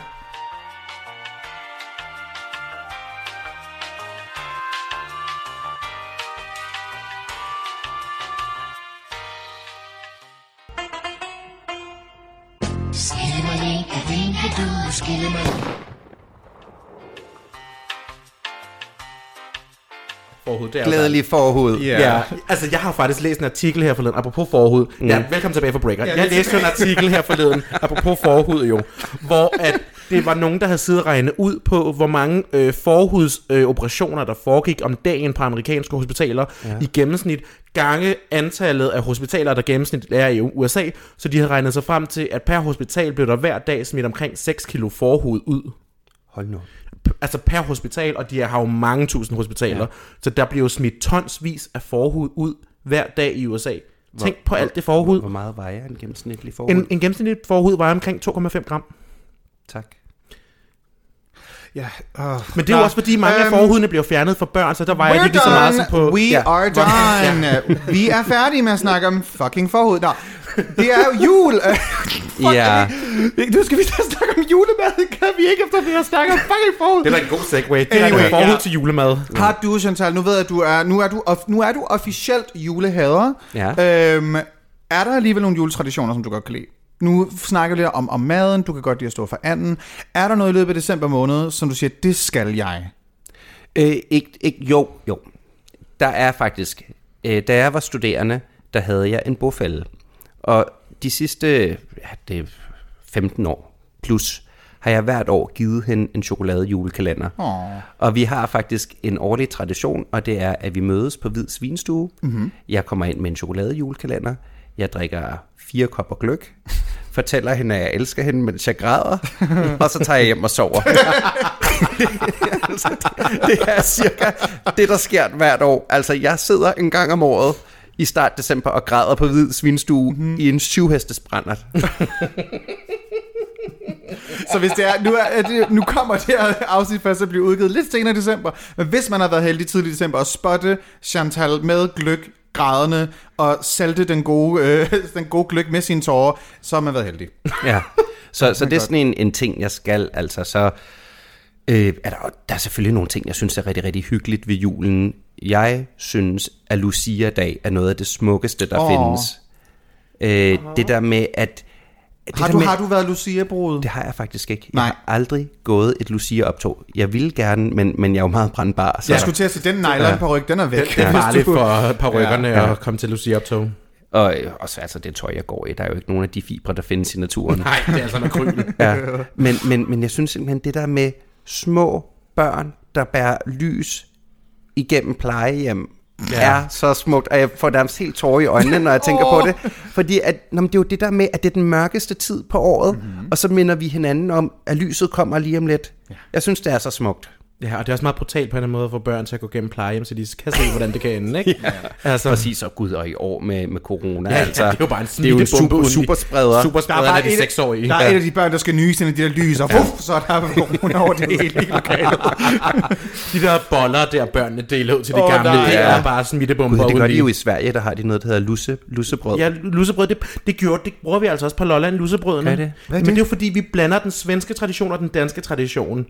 S2: Det er jo
S3: Glædelig forhud.
S1: Ja.
S2: Ja, altså jeg har faktisk læst en artikel her forleden, apropos forhud. Mm. Ja, velkommen tilbage fra Breaker.
S1: Ja,
S2: jeg læste en artikel her forleden, apropos forhud jo, hvor at det var nogen, der havde siddet og regnet ud på, hvor mange øh, forhudsoperationer, øh, der foregik om dagen på amerikanske hospitaler ja. i gennemsnit, gange antallet af hospitaler, der gennemsnit er i USA, så de havde regnet sig frem til, at per hospital blev der hver dag smidt omkring 6 kilo forhud ud
S3: Hold nu.
S2: Altså per hospital, og de har jo mange tusind hospitaler, ja. så der bliver jo smidt tonsvis af forhud ud hver dag i USA. Tænk på alt det forhud.
S3: Hvor meget vejer en gennemsnitlig forhud?
S2: En, en gennemsnitlig forhud vejer omkring 2,5 gram.
S3: Tak.
S1: Ja, uh,
S2: Men det er jo også fordi mange af forhudene bliver fjernet for børn, så der vejer de ikke lige så meget som på...
S1: We
S3: Ja.
S1: are done. Vi er færdige med at snakke om fucking forhud. Nå, det er jo jul.
S3: Ja.
S1: Nu skal vi da snakke om julemad. Kan vi ikke, efter vi har snakket om fucking forhud?
S2: Det er da en god segue. Det er
S1: Anyway,
S2: forhud
S1: ja.
S2: ja. til julemad.
S1: Har du, Chantal, nu ved jeg, at du er, nu er du, of, nu er du officielt julehader.
S3: Ja.
S1: Øhm, er der alligevel nogle juletraditioner, som du godt kan lide? Nu snakker vi lidt om, om maden, du kan godt lide at stå for anden. Er der noget i løbet af december måned, som du siger, det skal jeg?
S3: Øh, ikke, ikke, jo, jo. Der er faktisk... Øh, da jeg var studerende, der havde jeg en bofælde. Og de sidste ja, det er 15 år plus, har jeg hvert år givet hende en chokolade julekalender.
S1: Åh.
S3: Og vi har faktisk en årlig tradition, og det er, at vi mødes på Hvid Svinstue. Mm-hmm. Jeg kommer ind med en chokolade julekalender. Jeg drikker fire kopper gløk. Fortæller hende, at jeg elsker hende, mens jeg græder. og så tager jeg hjem og sover. altså, det, det er cirka det, der sker hvert år. Altså, jeg sidder en gang om året i start december og græder på Hvid Svinstue mm-hmm. i en syvhestes brændert.
S1: Så hvis det er, nu, er, det, nu kommer det her afsnit først at blive udgivet lidt senere i december, men hvis man har været heldig tidlig i december og spotte Chantal med gløk grædende og salte den gode, øh, den gode gløk med sine tårer, så har man været heldig.
S3: Ja, så, så det er sådan en, en ting, jeg skal. Altså, så øh, er der, der er selvfølgelig nogle ting, jeg synes er rigtig, rigtig hyggeligt ved julen. Jeg synes, at Lucia-dag er noget af det smukkeste, der oh. findes. Øh, det der med, at... Det
S1: Har du,
S3: med,
S1: har du været Lucia-brud?
S3: Det har jeg faktisk ikke.
S1: Nej.
S3: Jeg har aldrig gået et Lucia-optog. Jeg ville gerne, men, men jeg er jo meget brandbar. Så,
S1: Jeg skulle til at sige, den nylon på ryg, den er væk.
S2: Det er farligt for parykkerne
S3: Ja.
S2: ja. at komme til Lucia-optog.
S3: Og også altså, det tøj, jeg går i, der er jo ikke nogen af de fibre, der findes i naturen.
S2: Nej, det er altså med kryl.
S3: Ja. Men, men, men jeg synes simpelthen, det der med små børn, der bærer lys igennem plejehjem, ja. er så smukt, og jeg får nærmest helt tårer i øjnene, når jeg tænker på det. Fordi at, nå, det er jo det der med, at det er den mørkeste tid på året, mm-hmm. og så minder vi hinanden om, at lyset kommer lige om lidt. Ja. Jeg synes, det er så smukt.
S2: Ja, og det er også meget brutalt på en eller anden måde at få børn til at gå gennem plejehjem, så de kan se, hvordan det kan ende, ikke? ja. Altså,
S3: Præcis, og gud, og i år med, med corona.
S2: Ja, ja,
S3: altså,
S2: det er jo bare en
S3: det er jo en super, superspreder.
S2: Supersprederne
S1: Der er bare
S2: de seksårige.
S1: Der er et af de børn, der skal nyse ind i de der lys, og puff, så er der corona over det hele i lokalet.
S2: De der boller der, børnene deler ud til de
S1: Åh,
S2: gamle,
S1: nej,
S2: det
S1: ja.
S2: er bare smittebomber
S3: Gud, det gør de
S2: i.
S3: jo i Sverige, der har de noget, der hedder lusse, lussebrød.
S2: Ja, lussebrød, det, det gjorde, det bruger vi altså også på Lolland, lussebrødene.
S3: Det?
S1: Hvad er
S2: Men
S1: det?
S2: det er jo fordi, vi blander den svenske tradition og den danske tradition.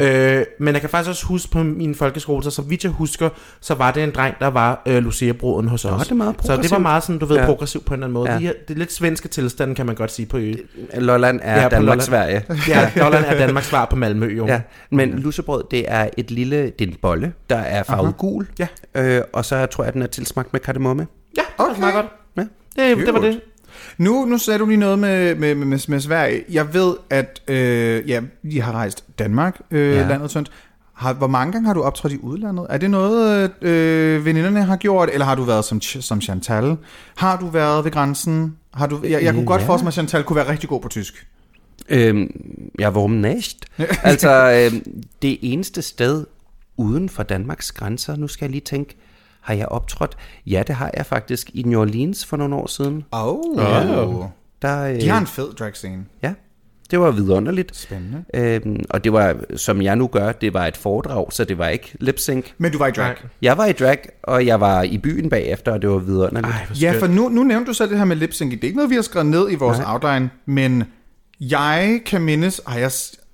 S2: Ja. Øh, men jeg kan faktisk også huske på min folkeskole, så, så vidt jeg husker, så var det en dreng, der var øh, Lucia-bruden hos os.
S3: det er meget
S2: så det var meget sådan, du ved,
S3: Ja.
S2: progressivt på en eller anden måde.
S3: Ja.
S2: De her, det er lidt svenske tilstanden, kan man godt sige på ø.
S3: Lolland er
S2: Ja,
S3: Danmark. Sverige.
S2: Ja, Lolland er Danmarks svar på Malmø, jo.
S3: Ja, men lussebrød, det er et lille, det er en bolle, der er farvet gul.
S2: Ja.
S3: Øh, og så tror jeg, den er tilsmagt med kardemomme.
S2: Ja, det okay. var meget godt.
S3: Ja.
S2: Det, det var det.
S1: Nu, nu sagde du lige noget med, med, med, med, Sverige. Jeg ved, at øh, ja, I har rejst Danmark, øh,
S3: Ja.
S1: ja. landet tyndt. Har, hvor mange gange har du optrådt i udlandet? Er det noget, øh, veninderne har gjort, eller har du været som, som Chantal? Har du været ved grænsen? Har du, jeg, jeg kunne godt
S3: Ja.
S1: forestille mig, at Chantal kunne være rigtig god på tysk.
S3: Øhm, ja, warum nicht? altså, øhm, det eneste sted uden for Danmarks grænser, nu skal jeg lige tænke, har jeg optrådt? Ja, det har jeg faktisk i New Orleans for nogle år siden.
S1: Oh.
S2: Oh.
S3: Der, øh,
S1: De har en fed drag scene.
S3: Ja, det var vidunderligt.
S1: Spændende.
S3: Øhm, og det var, som jeg nu gør, det var et foredrag, så det var ikke lip sync.
S1: Men du var i drag.
S2: Nej.
S3: Jeg var i drag, og jeg var i byen bagefter, og det var vidunderligt.
S2: Ej,
S1: Ja, for nu, nu nævnte du så det her med lip sync. Det er ikke noget, vi har skrevet ned i vores
S3: Nej.
S1: outline, men jeg kan mindes, har jeg,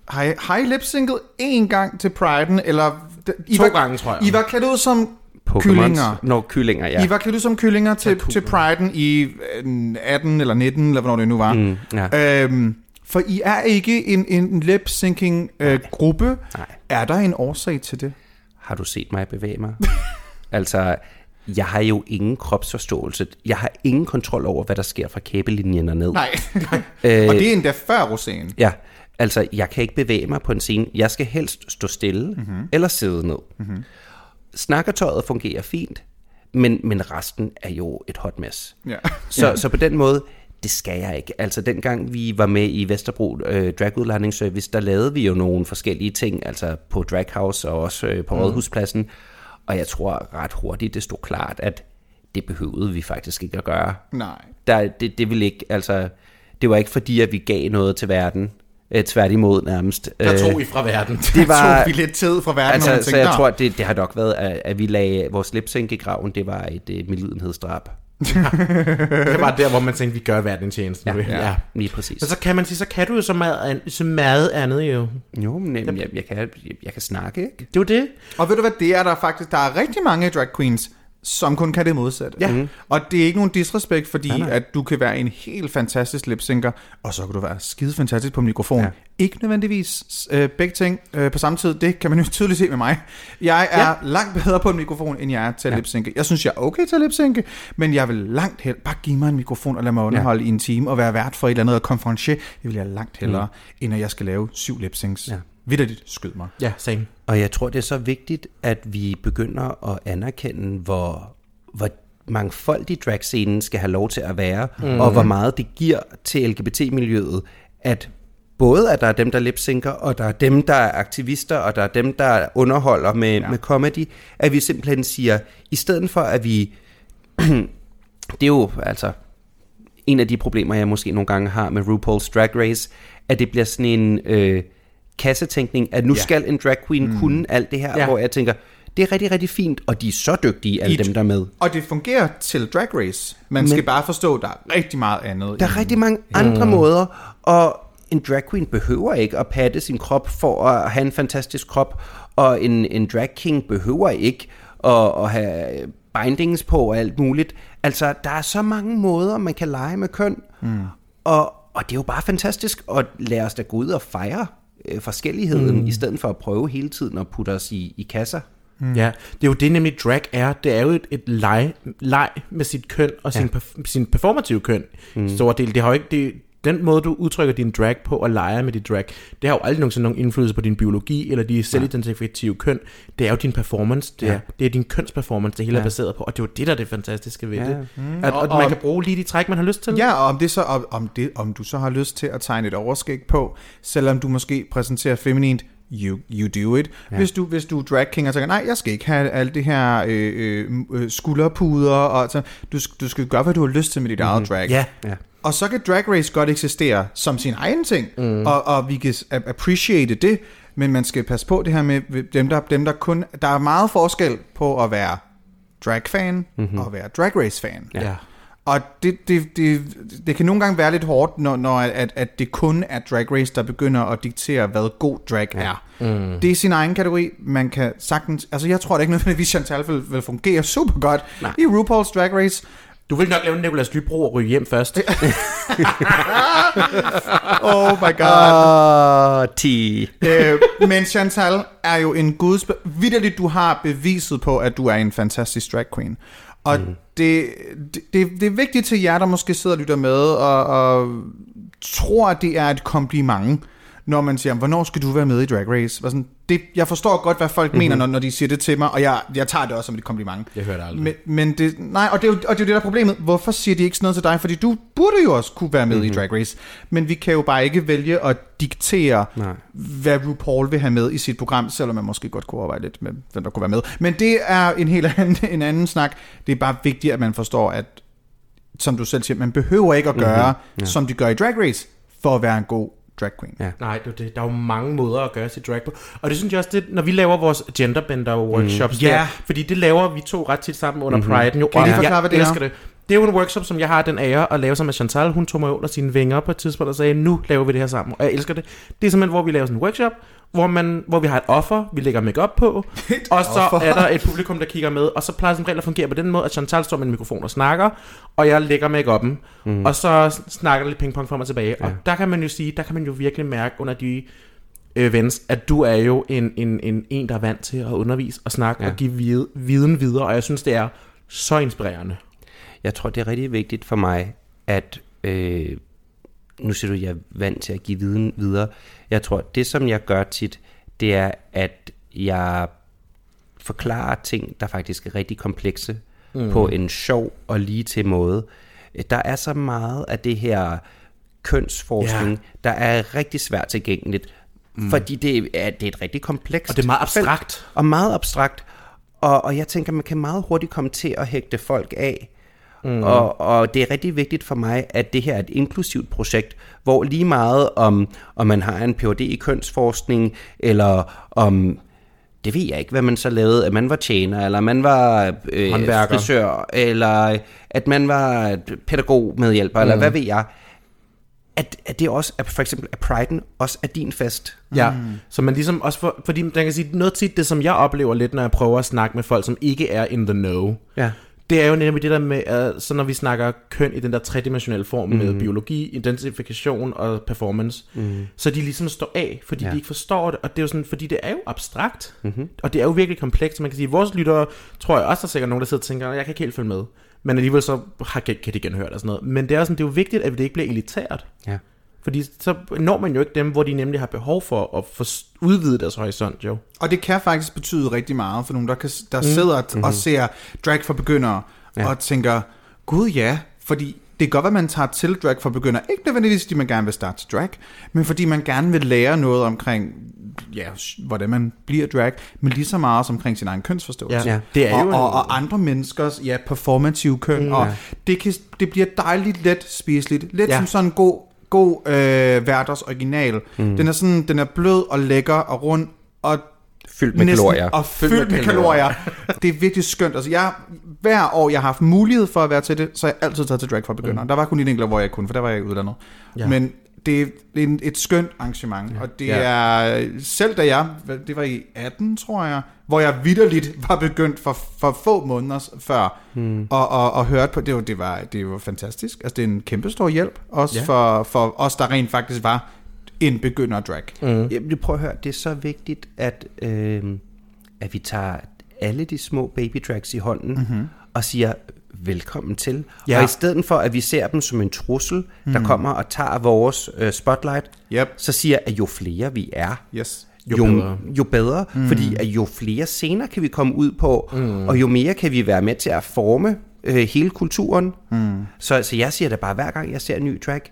S1: har jeg, har I lip synket én gang til Pride'en, eller... I
S2: To
S1: var,
S2: gange, tror jeg.
S1: I var klædt ud som
S3: Pokémons.
S1: kyllinger.
S3: Nå, kyllinger, ja.
S1: I var klædt ud som kyllinger til,
S2: cool.
S1: til Pride'en i øh, 18 eller 19, eller hvornår det nu var.
S3: Mm, ja.
S1: Øhm, for I er ikke en, en lip-syncing øh, gruppe.
S3: Nej.
S1: Er der en årsag til det?
S3: Har du set mig bevæge mig? altså, jeg har jo ingen kropsforståelse. Jeg har ingen kontrol over, hvad der sker fra kæbelinjen og ned.
S1: Nej.
S3: Øh,
S1: Og det er endda før roséen.
S3: Ja, altså, jeg kan ikke bevæge mig på en scene. Jeg skal helst stå stille mm-hmm. eller sidde ned. Mm-hmm. Snakkertøjet fungerer fint, men, men resten er jo et hot mess.
S1: Ja.
S3: Så, så på den måde, det skal jeg ikke. Altså dengang vi var med i Vesterbro øh, Dragudlejningsservice, der lavede vi jo nogle forskellige ting, altså på Drag House og også øh, på mm. Rådhuspladsen. Og jeg tror ret hurtigt, det stod klart, at det behøvede vi faktisk ikke at gøre.
S1: Nej.
S3: Der, det, det ville ikke, altså, det var ikke fordi, at vi gav noget til verden. Øh, tværtimod nærmest.
S2: Der
S3: Øh,
S2: tog I fra verden.
S3: det var,
S1: Tog vi lidt tid fra verden,
S3: altså,
S1: man
S3: så
S1: tænkte,
S3: jeg
S1: "Nå."
S3: tror, det, det har nok været, at, at vi lagde vores lipsync i graven. Det var et øh, medlidenhedsdrab.
S2: Det var der, hvor man tænkte, vi gør verden en tjeneste. nu.
S3: ja. Lige præcis.
S2: Men så kan man sige, så kan du jo så meget, så meget andet jo.
S3: Jo, men jeg, jeg, jeg, kan, jeg, jeg kan snakke, ikke?
S2: Det er jo det.
S1: Og ved du hvad, det er der faktisk, der er rigtig mange drag queens, som kun kan det modsatte.
S2: Ja.
S1: Mm. Og det er ikke nogen disrespekt, fordi
S3: nej.
S1: at du kan være en helt fantastisk lipsynker, og så kan du være skide fantastisk på mikrofon.
S3: Ja.
S1: Ikke nødvendigvis øh, begge ting øh, på samme tid, det kan man jo tydeligt se med mig. Jeg er
S2: Ja.
S1: langt bedre på en mikrofon, end jeg er til at
S3: Ja.
S1: lipsynke. Jeg synes, jeg er okay til at lipsynke, men jeg vil langt hellere, bare give mig en mikrofon og lade mig underholde ja. i en time, og være vært for et eller andet og konferencier, det vil jeg langt hellere, mm. end at jeg skal lave syv lipsyncs.
S3: Ja.
S1: Vitterligt, skyd mig.
S2: Ja, same.
S3: Og jeg tror, det er så vigtigt, at vi begynder at anerkende, hvor, hvor mangfoldig dragscenen skal have lov til at være, mm. og hvor meget det giver til LGBT-miljøet, at både at der er dem, der lipsynker, og der er dem, der er aktivister, og der er dem, der underholder med, ja. med comedy, at vi simpelthen siger, i stedet for at vi... det er jo altså en af de problemer, jeg måske nogle gange har med RuPaul's Drag Race, at det bliver sådan en øh, kassetænkning, at nu ja. skal en drag queen mm. kunne alt det her,
S2: Ja.
S3: hvor jeg tænker, det er rigtig, rigtig fint, og de er så dygtige, alle
S1: I-
S3: dem, der er med.
S1: Og det fungerer til Drag Race. Man
S3: Men-
S1: skal bare forstå, at der er rigtig meget andet.
S3: Der er rigtig mange andre
S2: Mm.
S3: måder, og en drag queen behøver ikke at patte sin krop for at have en fantastisk krop, og en, en drag king behøver ikke at, at have bindings på og alt muligt. Altså, der er så mange måder, man kan lege med køn, mm. og, og det er jo bare fantastisk, og lad os da gå ud og fejre øh, forskelligheden, mm. i stedet for at prøve hele tiden at putte os i, i kasser.
S2: Mm. Ja, det er jo det nemlig drag er. Det er jo et, et leg, leg med sit køn og sin, sin performative køn. Mm. Stor del. Det har jo ikke, det, den måde, du udtrykker din drag på og leger med dit drag, det har jo aldrig nogensinde nogen indflydelse på din biologi eller de selvidentifikative køn. Det er jo din performance. Det er,
S3: Ja.
S2: det er din kønsperformance, det hele er
S3: Ja.
S2: baseret på. Og det er jo det, der er det fantastiske ved
S3: Ja.
S2: det. At, og, at man kan bruge lige de træk, man har lyst til.
S1: Ja, og om, det så, om, om, det, om du så har lyst til at tegne et overskæg på, selvom du måske præsenterer feminint, you, you do it. Ja. Hvis, du, hvis du er drag king og tænker, nej, jeg skal ikke have alt det her øh, øh, øh, skulderpuder, og så, du, du skal gøre, hvad du har lyst til med dit mm-hmm. eget drag.
S2: Ja.
S3: Ja.
S1: Og så kan Drag Race godt eksistere som sin egen ting, mm. og, og vi kan appreciate det, men man skal passe på det her med dem, der, dem der kun... Der er meget forskel på at være drag-fan mm-hmm. og at være Drag Race-fan.
S2: Ja.
S1: Og det, det, det, det kan nogle gange være lidt hårdt, når, når at, at det kun er Drag Race, der begynder at diktere, hvad god drag er. Mm. Det er sin egen kategori. Man kan sagtens... Altså, jeg tror da ikke nødvendigvis, Chantal vil, vil fungere super godt
S2: Nej.
S1: i RuPaul's Drag Race.
S2: Du vil nok lave en Nicolas Lybro og ryge hjem først.
S1: Oh my god.
S3: Åh, 10.
S1: øh, men Chantal er jo en guds... Vitterligt, du har beviset på, at du er en fantastisk drag queen. Og mm. det, det, det, er vigtigt til jer, der måske sidder og lytter med, og, og tror, at det er et kompliment, når man siger, hvornår skal du være med i Drag Race? Var sådan, det, jeg forstår godt, hvad folk mm-hmm. mener, når, når de siger det til mig, og jeg, jeg tager det også som et kompliment.
S2: Jeg hører det aldrig.
S1: Men, men det, nej, og det, er jo, og det er jo det, der er problemet. Hvorfor siger de ikke sådan noget til dig? Fordi du burde jo også kunne være med mm-hmm. i Drag Race. Men vi kan jo bare ikke vælge at diktere,
S3: Nej.
S1: hvad RuPaul vil have med i sit program, selvom man måske godt kunne overveje lidt med, hvem der kunne være med. Men det er en helt anden, en anden snak. Det er bare vigtigt, at man forstår, at som du selv siger, man behøver ikke at gøre, mm-hmm. ja. som de gør i Drag Race, for at være en god drag queen.
S3: Ja.
S2: Nej, det er det. Der er jo mange måder at gøre sit drag på. Og det synes jeg også, det, når vi laver vores genderbender workshops,
S1: Mm. Ja.
S2: der, fordi det laver vi to ret tit sammen under mm-hmm. Pride. Jo,
S1: Kan I lige forklare,
S2: jeg
S1: hvad det er?
S2: det. Det er jo en workshop, som jeg har den ære at lave sammen med Chantal. Hun tog mig under sine vinger på et tidspunkt og sagde, nu laver vi det her sammen. Og jeg elsker det. Det er simpelthen, hvor vi laver sådan en workshop, hvor, man, hvor vi har et offer, vi lægger makeup på, og så
S1: offer.
S2: er der et publikum, der kigger med, og så plejer som regel at fungere på den måde, at Chantal står med en mikrofon og snakker, og jeg lægger make mm. og så snakker der lidt pingpong frem og tilbage. Ja. Og der kan man jo sige, der kan man jo virkelig mærke under de events, at du er jo en, en, en, en der er vant til at undervise og snakke ja. Og give vide, viden videre, og jeg synes, det er så inspirerende.
S3: Jeg tror, det er rigtig vigtigt for mig, at... Øh, nu siger du, at jeg er vant til at give viden videre. Jeg tror, det som jeg gør tit, det er, at jeg forklarer ting, der faktisk er rigtig komplekse, mm. på en sjov og lige til måde. Der er så meget af det her kønsforskning,
S2: Ja.
S3: der er rigtig svært tilgængeligt, mm. fordi det er, det er et rigtig komplekst
S2: Og det er meget
S3: felt,
S2: abstrakt.
S3: og meget abstrakt. Og, og jeg tænker, man kan meget hurtigt komme til at hægte folk af. Mm. Og, og det er rigtig vigtigt for mig, at det her er et inklusivt projekt, hvor lige meget om, om man har en Ph.D. i kønsforskning, eller om, det ved jeg ikke, hvad man så lavede, at man var tjener, eller man var øh,
S2: Håndværker.
S3: frisør, eller at man var pædagog medhjælper, mm. eller hvad ved jeg. At, at det også, at for eksempel, at Pride'en også er din fest.
S2: Ja, mm. så man ligesom også, for, fordi man kan sige, noget tit det, som jeg oplever lidt, når jeg prøver at snakke med folk, som ikke er in the know,
S3: Ja.
S2: Det er jo nemlig det der med, at så når vi snakker køn i den der tredimensionelle form mm. med biologi, identifikation og performance, mm. så de ligesom står af, fordi ja.
S3: Ja.
S2: de ikke forstår det, og det er jo sådan, fordi det er jo abstrakt, mm-hmm. og det er jo virkelig komplekst, man kan sige, vores lyttere, tror jeg også, der er sikkert nogen, der sidder og tænker, jeg kan ikke helt følge med, men alligevel så har, kan, kan de genhøre det og sådan noget, men det er, sådan, det er jo vigtigt, at det ikke bliver elitært,
S3: Ja.
S2: Fordi så når man jo ikke dem, hvor de nemlig har behov for at få s- udvidet deres horisont, jo.
S1: Og det kan faktisk betyde rigtig meget for nogen, der, kan, der mm. sidder mm-hmm. og ser drag for begyndere, ja. og tænker, gud ja, fordi det kan godt være, at man tager til drag for begyndere, ikke nødvendigvis, fordi man gerne vil starte til drag, men fordi man gerne vil lære noget omkring, ja, hvordan man bliver drag, men lige så meget som omkring sin egen kønsforståelse.
S2: Ja. Det er
S1: og,
S2: jo
S1: og, og andre menneskers, ja, performative køn, mm, og det, kan, det bliver dejligt let spiseligt, lidt
S2: Ja.
S1: som sådan en god, god øh, Verders original. Mm. Den er sådan, den er blød og lækker og rund, og
S3: Fyldt med
S1: næsten-
S3: kalorier.
S1: Og fyldt, fyldt med, med kalorier. det er virkelig skønt. Altså, jeg, hver år, jeg har haft mulighed for at være til det, så har jeg altid taget til drag for begyndere. Mm. Der var kun en enkelt, hvor jeg kunne, for der var jeg ikke uddannet.
S2: Ja.
S1: Ja. Men det er en, et skønt arrangement, ja. og det
S2: Ja.
S1: er, selv da jeg, det var i 18, tror jeg, hvor jeg vidderligt var begyndt for, for få måneder før, mm. og, og, og hørte på, det var, det, var, det var fantastisk. Altså, det er en kæmpe stor hjælp, også
S2: ja.
S1: for, for os, der rent faktisk var en begynder drag.
S3: Mm. Jamen, prøv at høre, det er så vigtigt, at, øh, at vi tager alle de små baby drags i hånden mm-hmm. og siger velkommen til.
S2: Ja.
S3: Og i stedet for, at vi ser dem som en trussel, mm. der kommer og tager vores øh, spotlight,
S1: Yep.
S3: så siger at jo flere vi er,
S1: Yes.
S2: Jo
S3: jo,
S2: bedre.
S3: jo bedre. Mm. Fordi at jo flere scener kan vi komme ud på, mm. og jo mere kan vi være med til at forme øh, hele kulturen. Mm. Så, så jeg siger da bare, hver gang jeg ser en ny track,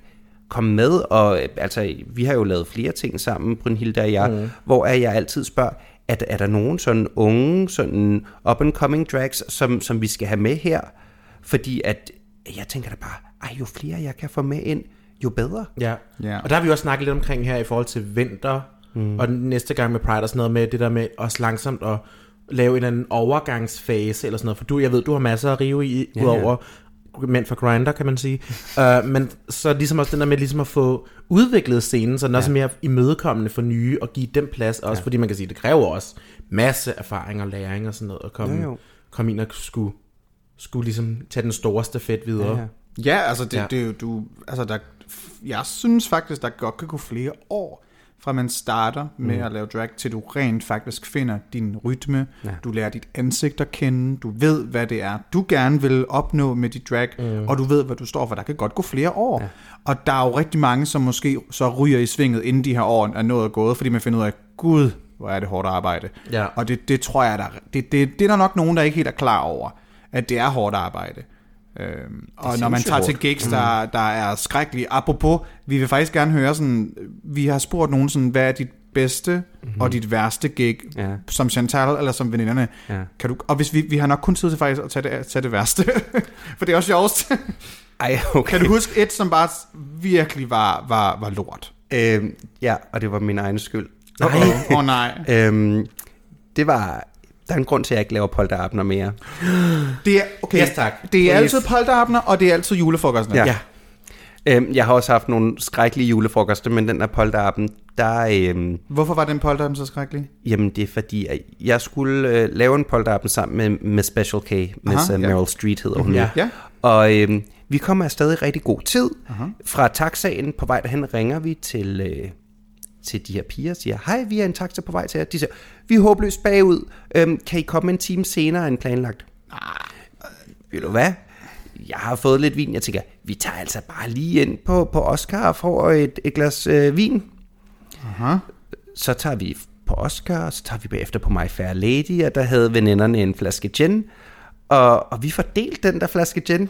S3: kom med, og øh, altså, vi har jo lavet flere ting sammen, Brynhilde og jeg, mm. hvor er jeg altid spørger, er, er der nogen sådan unge, sådan up-and-coming drags, som, som vi skal have med her? Fordi at, jeg tænker da bare, ej, jo flere jeg kan få med ind, jo bedre.
S2: Ja.
S1: Ja.
S2: og der har vi også snakket lidt omkring her i forhold til vinter, mm. og næste gang med Pride og sådan noget med det der med også langsomt at lave en eller anden overgangsfase eller sådan noget, for du, jeg ved, du har masser at rive i,
S3: Ja,
S2: udover mænd for grinder, kan man sige. uh, men så ligesom også den der med ligesom at få udviklet scenen, så den også er mere imødekommende for nye, og give dem plads, også fordi man kan sige, det kræver også masse erfaring og læring og sådan noget, at komme,
S3: jo.
S2: komme ind og skulle, skulle ligesom tage den store stafet videre.
S3: Ja, ja.
S1: Ja, altså, det,
S2: Ja.
S1: det, du, altså der, jeg synes faktisk, der godt kan gå flere år, fra man starter med mm. at lave drag, til du rent faktisk finder din rytme, ja. du lærer dit ansigt at kende, du ved, hvad det er, du gerne vil opnå med dit drag, mm. og du ved, hvad du står for. Der kan godt gå flere år. Ja. Og der er jo rigtig mange, som måske så ryger i svinget, inden de her år er nået gået, fordi man finder ud af, gud, hvor er det hårdt arbejde.
S2: Ja.
S1: Og det, det tror jeg, der, det, det, det er der nok nogen, der ikke helt er klar over, at det er hårdt arbejde. Øhm, og når man tager til gigs, der, der er skrækkelige. Apropos, vi vil faktisk gerne høre sådan, vi har spurgt nogen sådan, hvad er dit bedste mm-hmm. og dit værste gig,
S3: Ja.
S1: som Chantal eller som veninderne.
S3: Ja.
S1: Kan du, og hvis vi, vi har nok kun tid til faktisk at tage det, at tage det værste, for det er også sjovest.
S3: Ej, okay.
S1: kan du huske et, som bare virkelig var, var, var lort?
S3: Øhm, ja, og det var min egen skyld.
S1: Nej. Åh oh, nej.
S3: Øhm, det var... Der er en grund til, at jeg ikke laver polterabner mere.
S1: Det er, okay,
S2: Yes, tak.
S1: det er
S2: Please.
S1: altid polterabner, og det er altid julefrokosten.
S3: Ja.
S2: Ja.
S3: Øhm, jeg har også haft nogle skrækkelige julefrokoster, men den der polterappen, der... Øhm,
S1: Hvorfor var den polterappen så skrækkelig?
S3: jamen, det er fordi, at jeg skulle øh, lave en polterappen sammen med, med Special K. Miss
S1: Aha,
S3: uh,
S1: ja.
S3: Meryl Street hedder hun.
S2: Ja.
S1: Ja.
S3: Og øhm, vi kommer afsted i rigtig god tid. Fra taxaen på vej derhen ringer vi til, øh, til de her piger og siger, hej, vi er en taxa på vej til jer. De siger, vi er håbløst bagud. Øhm, kan I komme en time senere end planlagt? Ah, ved du hvad? Jeg har fået lidt vin. Jeg tænker, vi tager altså bare lige ind på, på Oscar og får et, et glas øh, vin.
S1: Aha.
S3: Så tager vi på Oscar, og så tager vi bagefter på My Fair Lady, og der havde veninderne en flaske gin. Og, og vi fordelt den der flaske gin.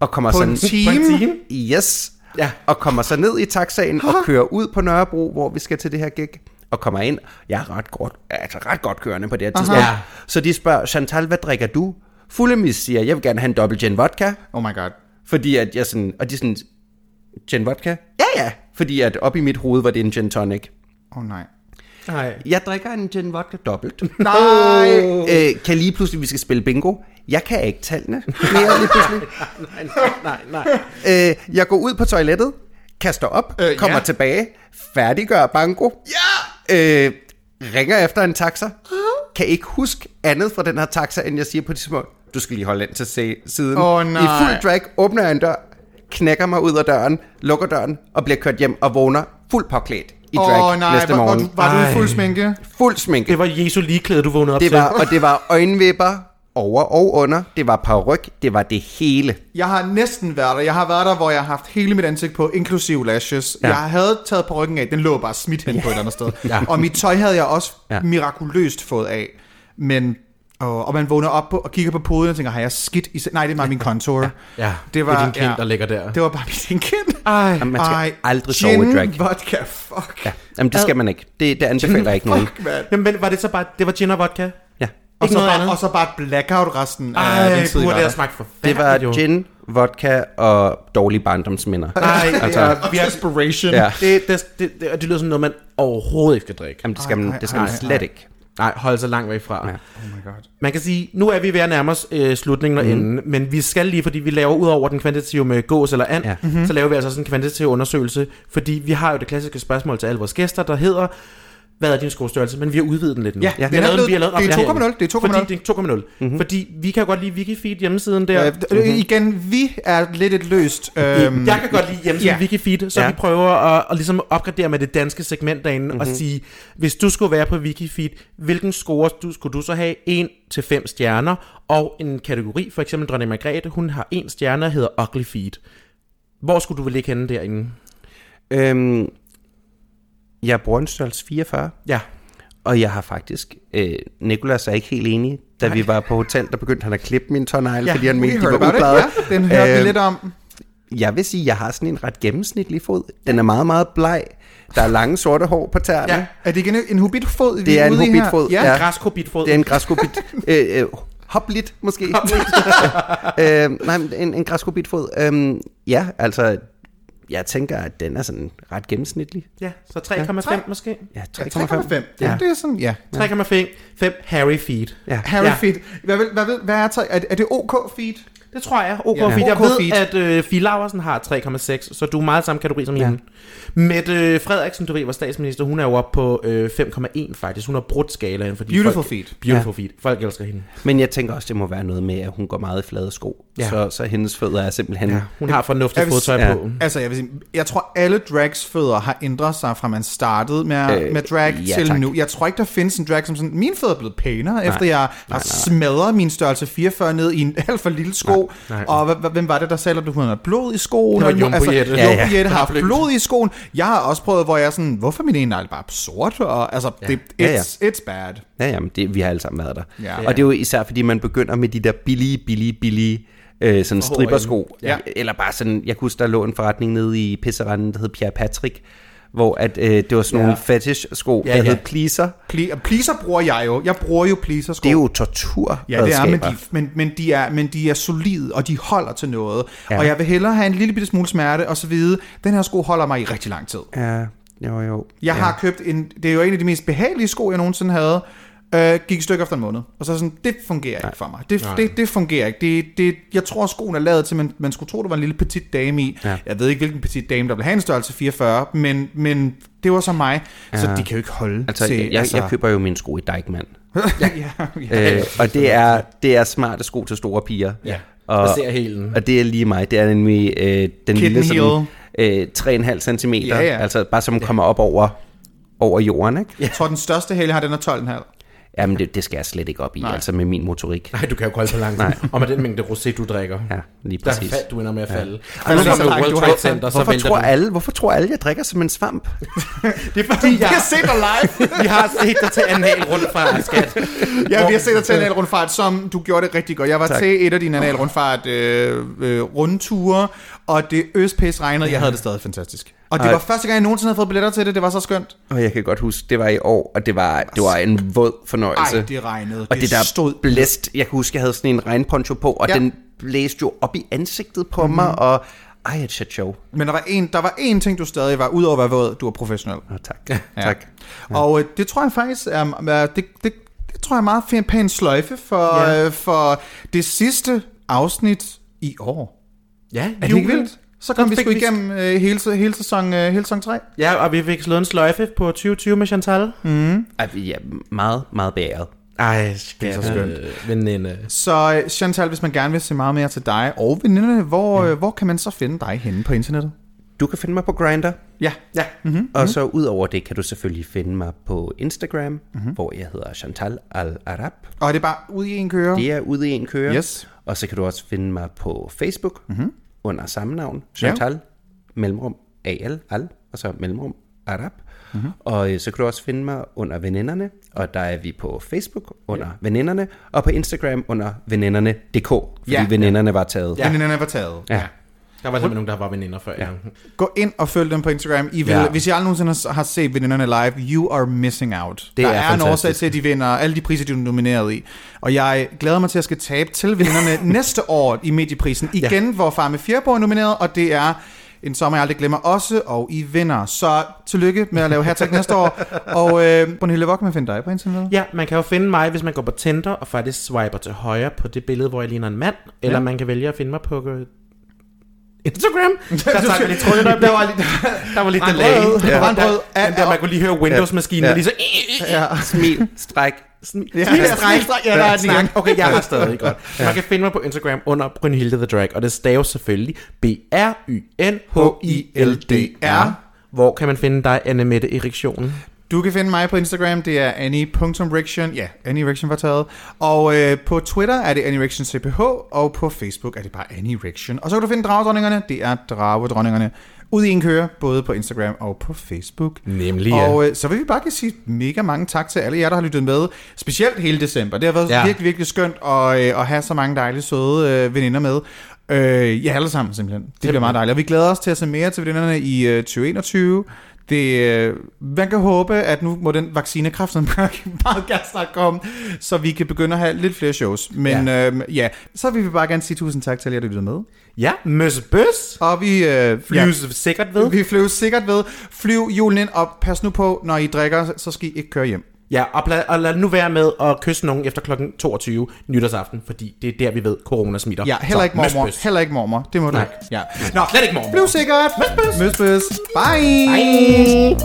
S3: Og kommer
S1: På
S3: sådan,
S1: en time?
S2: På en time?
S3: Yes.
S2: Ja.
S3: Og kommer så ned i taxaen og kører ud på Nørrebro, hvor vi skal til det her gig. Og kommer ind. Jeg er ret godt, altså ret godt kørende på det her tidspunkt.
S2: Ja.
S3: Så de spørger, Chantal, hvad drikker du? Fullemis siger, jeg vil gerne have en dobbelt gin vodka.
S1: Oh my god.
S3: Fordi at jeg sådan, og de sådan, gin vodka? Ja, ja. Fordi at op i mit hoved var det en gin tonic.
S1: Oh nej.
S2: Nej.
S3: Jeg drikker en gin vodka dobbelt.
S1: Nej!
S3: øh, kan lige pludselig, vi skal spille bingo. Jeg kan ikke tallene mere lige pludselig.
S2: Nej, nej, nej.
S3: Øh, jeg går ud på toilettet, kaster op,
S1: Øh,
S3: kommer
S1: ja.
S3: tilbage, færdiggør banko. Ja! Øh, ringer efter en taxa. Kan ikke huske andet fra den her taxa, end jeg siger på de små, du skal lige holde ind til siden.
S1: Åh, nej.
S3: I fuld drag åbner jeg en dør, knækker mig ud af døren, lukker døren og bliver kørt hjem og vågner fuldt påklædt i drag
S1: Åh oh, nej,
S3: næste
S1: var, var,
S3: morgen.
S1: du, var du i fuld sminke?
S3: Fuld sminke.
S2: Det var Jesu ligeklæde, du vågnede op
S3: Det
S2: til.
S3: var, og det var øjenvipper over og under. Det var paryk. Det var det hele.
S1: Jeg har næsten været der. Jeg har været der, hvor jeg har haft hele mit ansigt på, inklusive lashes. Ja. Jeg havde taget på ryggen af. Den lå bare smidt hen ja. på et andet sted.
S2: Ja.
S1: Og mit tøj havde jeg også. Ja. mirakuløst fået af. Men... Og, og man vågner op på, og kigger på poden og tænker, har jeg skidt i... Nej, det er bare min contour.
S2: Ja,
S1: det var,
S2: det er din kind, der ligger der.
S1: Det var bare min kind.
S2: Ej.
S3: Jamen, man skal
S1: Ej,
S3: aldrig sove i
S1: gin,
S3: drag.
S1: vodka, fuck.
S3: Ja. Jamen, det skal man ikke. Det, det anbefaler jeg ikke nogen.
S2: Jamen, men var det så bare, det var gin og vodka?
S3: Ja.
S1: Og så,
S2: noget
S1: bare,
S2: andet?
S1: og så bare blackout resten af
S2: Ej,
S1: den tid,
S2: burde
S1: var
S2: det have
S1: der.
S2: smagt for
S3: Det var gin, vodka og dårlige barndomsminder.
S2: Nej, det,
S3: Altså,
S2: er, vi er,
S1: Desperation.
S3: Ja.
S2: det, det, det, det, det lyder som noget, man overhovedet ikke skal drikke.
S3: Jamen, det skal man, det skal man
S1: Ej, ej,
S3: slet ikke.
S2: Nej, hold så langt væk fra.
S3: Ja.
S1: Oh my god.
S2: Man kan sige, nu er vi ved at nærme os øh, slutningen og mm. enden, men vi skal lige, fordi vi laver ud over den kvantitative med gås eller and,
S3: ja.
S2: mm-hmm. så laver vi altså også en kvantitativ undersøgelse, fordi vi har jo det klassiske spørgsmål til alle vores gæster, der hedder, hvad er din skostørrelse? Men vi har udvidet den lidt nu.
S1: Ja,
S2: vi
S1: den
S2: har
S1: er
S2: lavet,
S1: blevet-
S2: vi har lavet
S1: det er
S2: opdatering.
S1: 2,0, det er 2,0.
S2: Fordi det er 2,0. Mm-hmm. Fordi vi kan godt lide Wikifeed hjemmesiden der.
S1: Øh, øh, igen, vi er lidt et løst... Øhm,
S2: Jeg kan godt lide hjemmesiden
S1: ja.
S2: ja. Wikifeed, så
S3: Ja.
S2: ja. vi prøver at, at ligesom opgradere med det danske segment derinde mm-hmm. og sige, hvis du skulle være på Wikifeed, hvilken score du, skulle du så have? 1 til 5 stjerner, og en kategori, for eksempel Dronning Margrethe, hun har en stjerne og hedder Ugly Feed. Hvor skulle du vel ligge henne derinde?
S3: Øhm, jeg bruger en størrelse 44,
S2: Ja.
S3: og jeg har faktisk... Øh, Nikolas er ikke helt enig. Da vi var på hotel, der begyndte han at klippe min tårnegle,
S1: ja,
S3: fordi han mente, de var uplejede.
S1: Ja, den hørte vi
S3: Øhm,
S1: lidt om.
S3: Jeg vil sige, at jeg har sådan en ret gennemsnitlig fod. Den er meget, meget bleg. Der er lange sorte hår på tæerne.
S2: Ja.
S1: Er det igen en hobbitfod? vi
S3: Det er en
S1: ude her?
S3: hobbitfod,
S1: Ja.
S3: ja.
S2: ja. Græskobitfod.
S3: Det er en græskobit. øh, øh, hoplit, måske. øh, nej, en, en græskobitfod. Øhm, ja, altså, jeg tænker, at den er sådan ret gennemsnitlig.
S2: Ja, så 3,5 måske.
S3: Ja,
S1: 3,5.
S3: 3,5.
S1: Ja,
S3: Ja.
S1: det er sådan, ja.
S2: 3,5 5 Harry Feed.
S3: Ja.
S1: Harry
S2: Ja.
S1: feed. Hvad, hvad, vil, hvad er, tre- er, det- er det OK feed?
S2: Det tror jeg. OK
S1: Ja.
S2: ja. feed. Jeg
S1: OK
S2: ved,
S1: feed.
S2: at øh, Fie Laversen har 3,6, så du er meget samme kategori som ja. hende. Mette øh, Frederiksen, du ved, var statsminister, hun er jo oppe på øh, 5,1 faktisk. Hun har brudt skalaen, fordi
S1: Beautiful
S2: folk,
S1: feed.
S2: Beautiful feed. Folk elsker hende.
S3: Men jeg tænker også, det må være noget med, at hun går meget i flade sko.
S2: Ja.
S3: Så, så hendes fødder er simpelthen...
S2: Ja. Hun har fornuftigt
S1: Jeg vil-
S2: fodtøj
S3: ja.
S2: på.
S1: Altså, jeg vil sige, jeg tror, alle drags fødder har ændret sig fra man startede med, øh,
S3: Øh,
S1: med drag
S3: ja,
S1: til
S3: tak.
S1: nu. Jeg tror ikke, der findes en drag som sådan, mine fødder er blevet pænere, nej, efter jeg har smadret min størrelse 44 ned i en alt for lille sko.
S2: Nej, nej.
S1: Og hvem var det, der sagde, at hun havde blod i skoen?
S2: Det var
S1: Og-
S2: Jumbo
S1: altså,
S2: Jette.
S3: Ja, ja.
S1: Jette har haft blod i skoen. Jeg har også prøvet, hvor jeg er sådan, hvorfor er min ene bare sort? Og, altså, det, it's,
S3: Ja, ja.
S1: it's bad.
S3: Ja, jamen, det, vi har alle sammen været der.
S1: Ja.
S3: Og det er jo især, fordi man begynder med de der billige, billige, billige øh, sådan strippersko.
S1: Ja.
S3: Eller bare sådan, jeg kunne huske, der lå en forretning nede i pisseranden, der hed Pierre Patrick, hvor at, øh, det var sådan nogle fetish-sko,
S2: Ja,
S3: der
S2: ja.
S3: hed pleaser.
S1: Ple- pleaser bruger jeg jo. Jeg bruger jo pleaser sko.
S3: Det er jo tortur.
S1: Ja, det er, men de, men, men, de er, men de er solide, og de holder til noget. Ja.
S3: Ja.
S1: Og jeg vil hellere have en lille bitte smule smerte, og så vide, den her sko holder mig i rigtig lang tid.
S3: Ja, jo, jo.
S1: Jeg
S3: ja.
S1: har købt en, det er jo en af de mest behagelige sko, jeg nogensinde havde, øh, gik i stykker efter en måned. Og så sådan, det fungerer ikke for mig. Det, det, det fungerer ikke. Det, det, jeg tror, at skoen er lavet til, man, man skulle tro, der var en lille petit dame i.
S3: Ja.
S1: Jeg ved ikke, hvilken petit dame, der vil have en størrelse 44, men, men det var så mig, ja. så de kan jo ikke holde
S3: Altså,
S1: til...
S3: jeg, jeg, jeg køber jo mine sko i Deichmann.
S1: ja, ja,
S3: Øh, og det er, det er smarte sko til store piger.
S2: Ja,
S3: og,
S2: hælen.
S3: Og det er lige mig. Det er nemlig øh, den lille sådan, øh, 3,5 cm.
S1: Ja, ja.
S3: Altså bare som kommer op over, over jorden, ikke?
S1: Jeg tror, den største hæl, har, den er 12,5.
S3: Jamen, det, det skal jeg slet ikke op i,
S1: Nej.
S3: altså med min motorik.
S2: Nej, du kan jo ikke holde så langt.
S3: Nej.
S2: Og med den mængde rosé, du drikker.
S3: Ja, lige
S2: Der
S3: præcis.
S2: fald, du ender med at falde.
S1: Ja. Så
S2: kommer
S1: langt,
S2: World Trade Center, så
S3: Hvorfor
S2: vælter
S3: tror,
S2: du.
S3: alle, hvorfor tror alle, jeg drikker som en svamp?
S1: Det er fordi, jeg har set dig live.
S2: Vi har set dig til anal rundt fra, skat.
S1: Ja, vi har set dig til analrundfart, som du gjorde det rigtig godt. Jeg var tak. til et af dine analrundfart øh, øh, rundture, og det øspæs regnede. Jeg havde det stadig fantastisk. Og det var første gang, jeg nogensinde havde fået billetter til det. Det var så skønt.
S3: Og jeg kan godt huske, det var i år, og det var, det var en våd fornøjelse.
S1: Ej, det regnede.
S3: og det, der
S1: stod...
S3: blæst, jeg kan huske, jeg havde sådan en regnponcho på, og
S1: Ja.
S3: den blæste jo op i ansigtet på mm-hmm. mig, og ej, et shit show.
S1: Men der var, en, der var én ting, du stadig var, udover at være våd, du var professionel.
S3: Oh, tak. Ja. tak.
S1: Ja. Og øh, det tror jeg faktisk er, er det, det, det tror jeg er meget fint pæn sløjfe for,
S2: ja.
S1: øh, for det sidste afsnit i år.
S2: Ja,
S1: Er det ikke vildt? Så kom
S2: Så
S1: vi sgu
S2: vi-
S1: igennem øh, hele, hele, sæson, øh, hele sæson 3.
S2: Ja, og vi fik slået en sløjfe på 2020 med Chantal.
S3: Ej, vi er meget, meget beæret.
S2: Ej, det
S1: er så skønt.
S2: Veninde.
S1: Så øh, Chantal, hvis man gerne vil se meget mere til dig og veninderne, hvor, mm. hvor kan man så finde dig henne på internettet?
S3: Du kan finde mig på Grindr,
S1: Ja.
S2: Ja.
S1: Mm-hmm.
S3: og så ud over det kan du selvfølgelig finde mig på Instagram, mm-hmm. hvor jeg hedder Chantal Al-Arab.
S1: Og er det bare ud i en køre?
S3: Det er ude i en køre.
S1: Yes.
S3: Og så kan du også finde mig på Facebook mm-hmm. Under samme navn. Chantal, ja. mellemrum AL, al, og så mellemrum Arab. Mm-hmm. Og øh, så kan du også finde mig under Veninderne, og der er vi på Facebook under ja. Veninderne, og på Instagram under veninderne.dk, fordi
S1: Ja.
S3: ja. veninderne var taget.
S1: Ja. Veninderne var taget.
S3: Ja.
S2: Der var simpelthen nogen, der var veninder før. Ja.
S1: Gå ind og følg dem på Instagram. I vil,
S3: Ja.
S1: Hvis I aldrig nogensinde har- set veninderne live, you are missing out.
S3: Det
S1: der
S3: er
S1: er, en
S3: fantastisk.
S1: årsag til, at de vinder alle de priser, de er nomineret i. Og jeg glæder mig til at skal tabe til veninderne næste år i medieprisen. Igen, ja. hvor Far med Fjerborg er nomineret, og det er en sommer, jeg aldrig glemmer også, og I vinder. Så tillykke med at lave hashtag næste år. Og øh, Brunhilde, hvor kan man finde dig på internettet?
S2: Ja, man kan jo finde mig, hvis man går på Tinder og faktisk swiper til højre på det billede, hvor jeg ligner en mand. Eller
S1: Ja.
S2: man kan vælge at finde mig på øh, Instagram. Der tager jeg lige tråden op. Der var lige, der var lige delay.
S1: Brandbrød.
S2: Ja.
S1: Brandbrød.
S2: Den der, man kunne lige høre Windows-maskinen, lige så...
S1: Ja.
S3: Smil, stræk.
S1: Ja, ja, stræk, stræk. ja, der er den.
S2: Okay, jeg har stadig godt. Man kan finde mig på Instagram under Brynhilde the Drag, og det staves selvfølgelig B-R-Y-N-H-I-L-D-R. Hvor kan man finde dig, Anne Mette Eriktionen?
S1: Du kan finde mig på Instagram, det er annie.rection, ja, Annie Rection var taget. Og øh, på Twitter er det Annie Rection CPH, og på Facebook er det bare Annie Rection. Og så kan du finde dragedronningerne, det er dragedronningerne, ud i en køre, både på Instagram og på Facebook.
S2: Nemlig,
S1: Og øh, så vil vi bare sige mega mange tak til alle jer, der har lyttet med, specielt hele december. Det har været
S2: Ja.
S1: ja. virkelig, virkelig skønt at, øh, at have så mange dejlige, søde øh, veninder med. Øh, ja, alle sammen simpelthen. Det bliver meget dejligt. Og vi glæder os til at se mere til veninderne i øh, 2021. Det, øh, man kan håbe, at nu må den vaccinekraft som meget gerne snart komme, så vi kan begynde at have lidt flere shows. Men ja, øh, ja så vil vi bare gerne sige tusind tak til jer, der lyttede med.
S2: Ja, møs bøs.
S1: Og vi, øh,
S2: Flyves ja. sikkert ved.
S1: vi flyver sikkert ved. Flyv julen ind, og pas nu på, når I drikker, så skal I ikke køre hjem.
S2: Ja, og, pla- og lad nu være med at kysse nogen efter kl. 22 nytårsaften, fordi det er der, vi ved, corona smitter.
S1: Ja, heller ikke mormor.
S2: Møsbøs.
S1: Heller ikke mormor. Det må du ikke. Ja.
S2: Nå, slet ikke mormor.
S1: Bliv sikkert. Møsbøs. Møsbøs. Bye.
S2: Bye.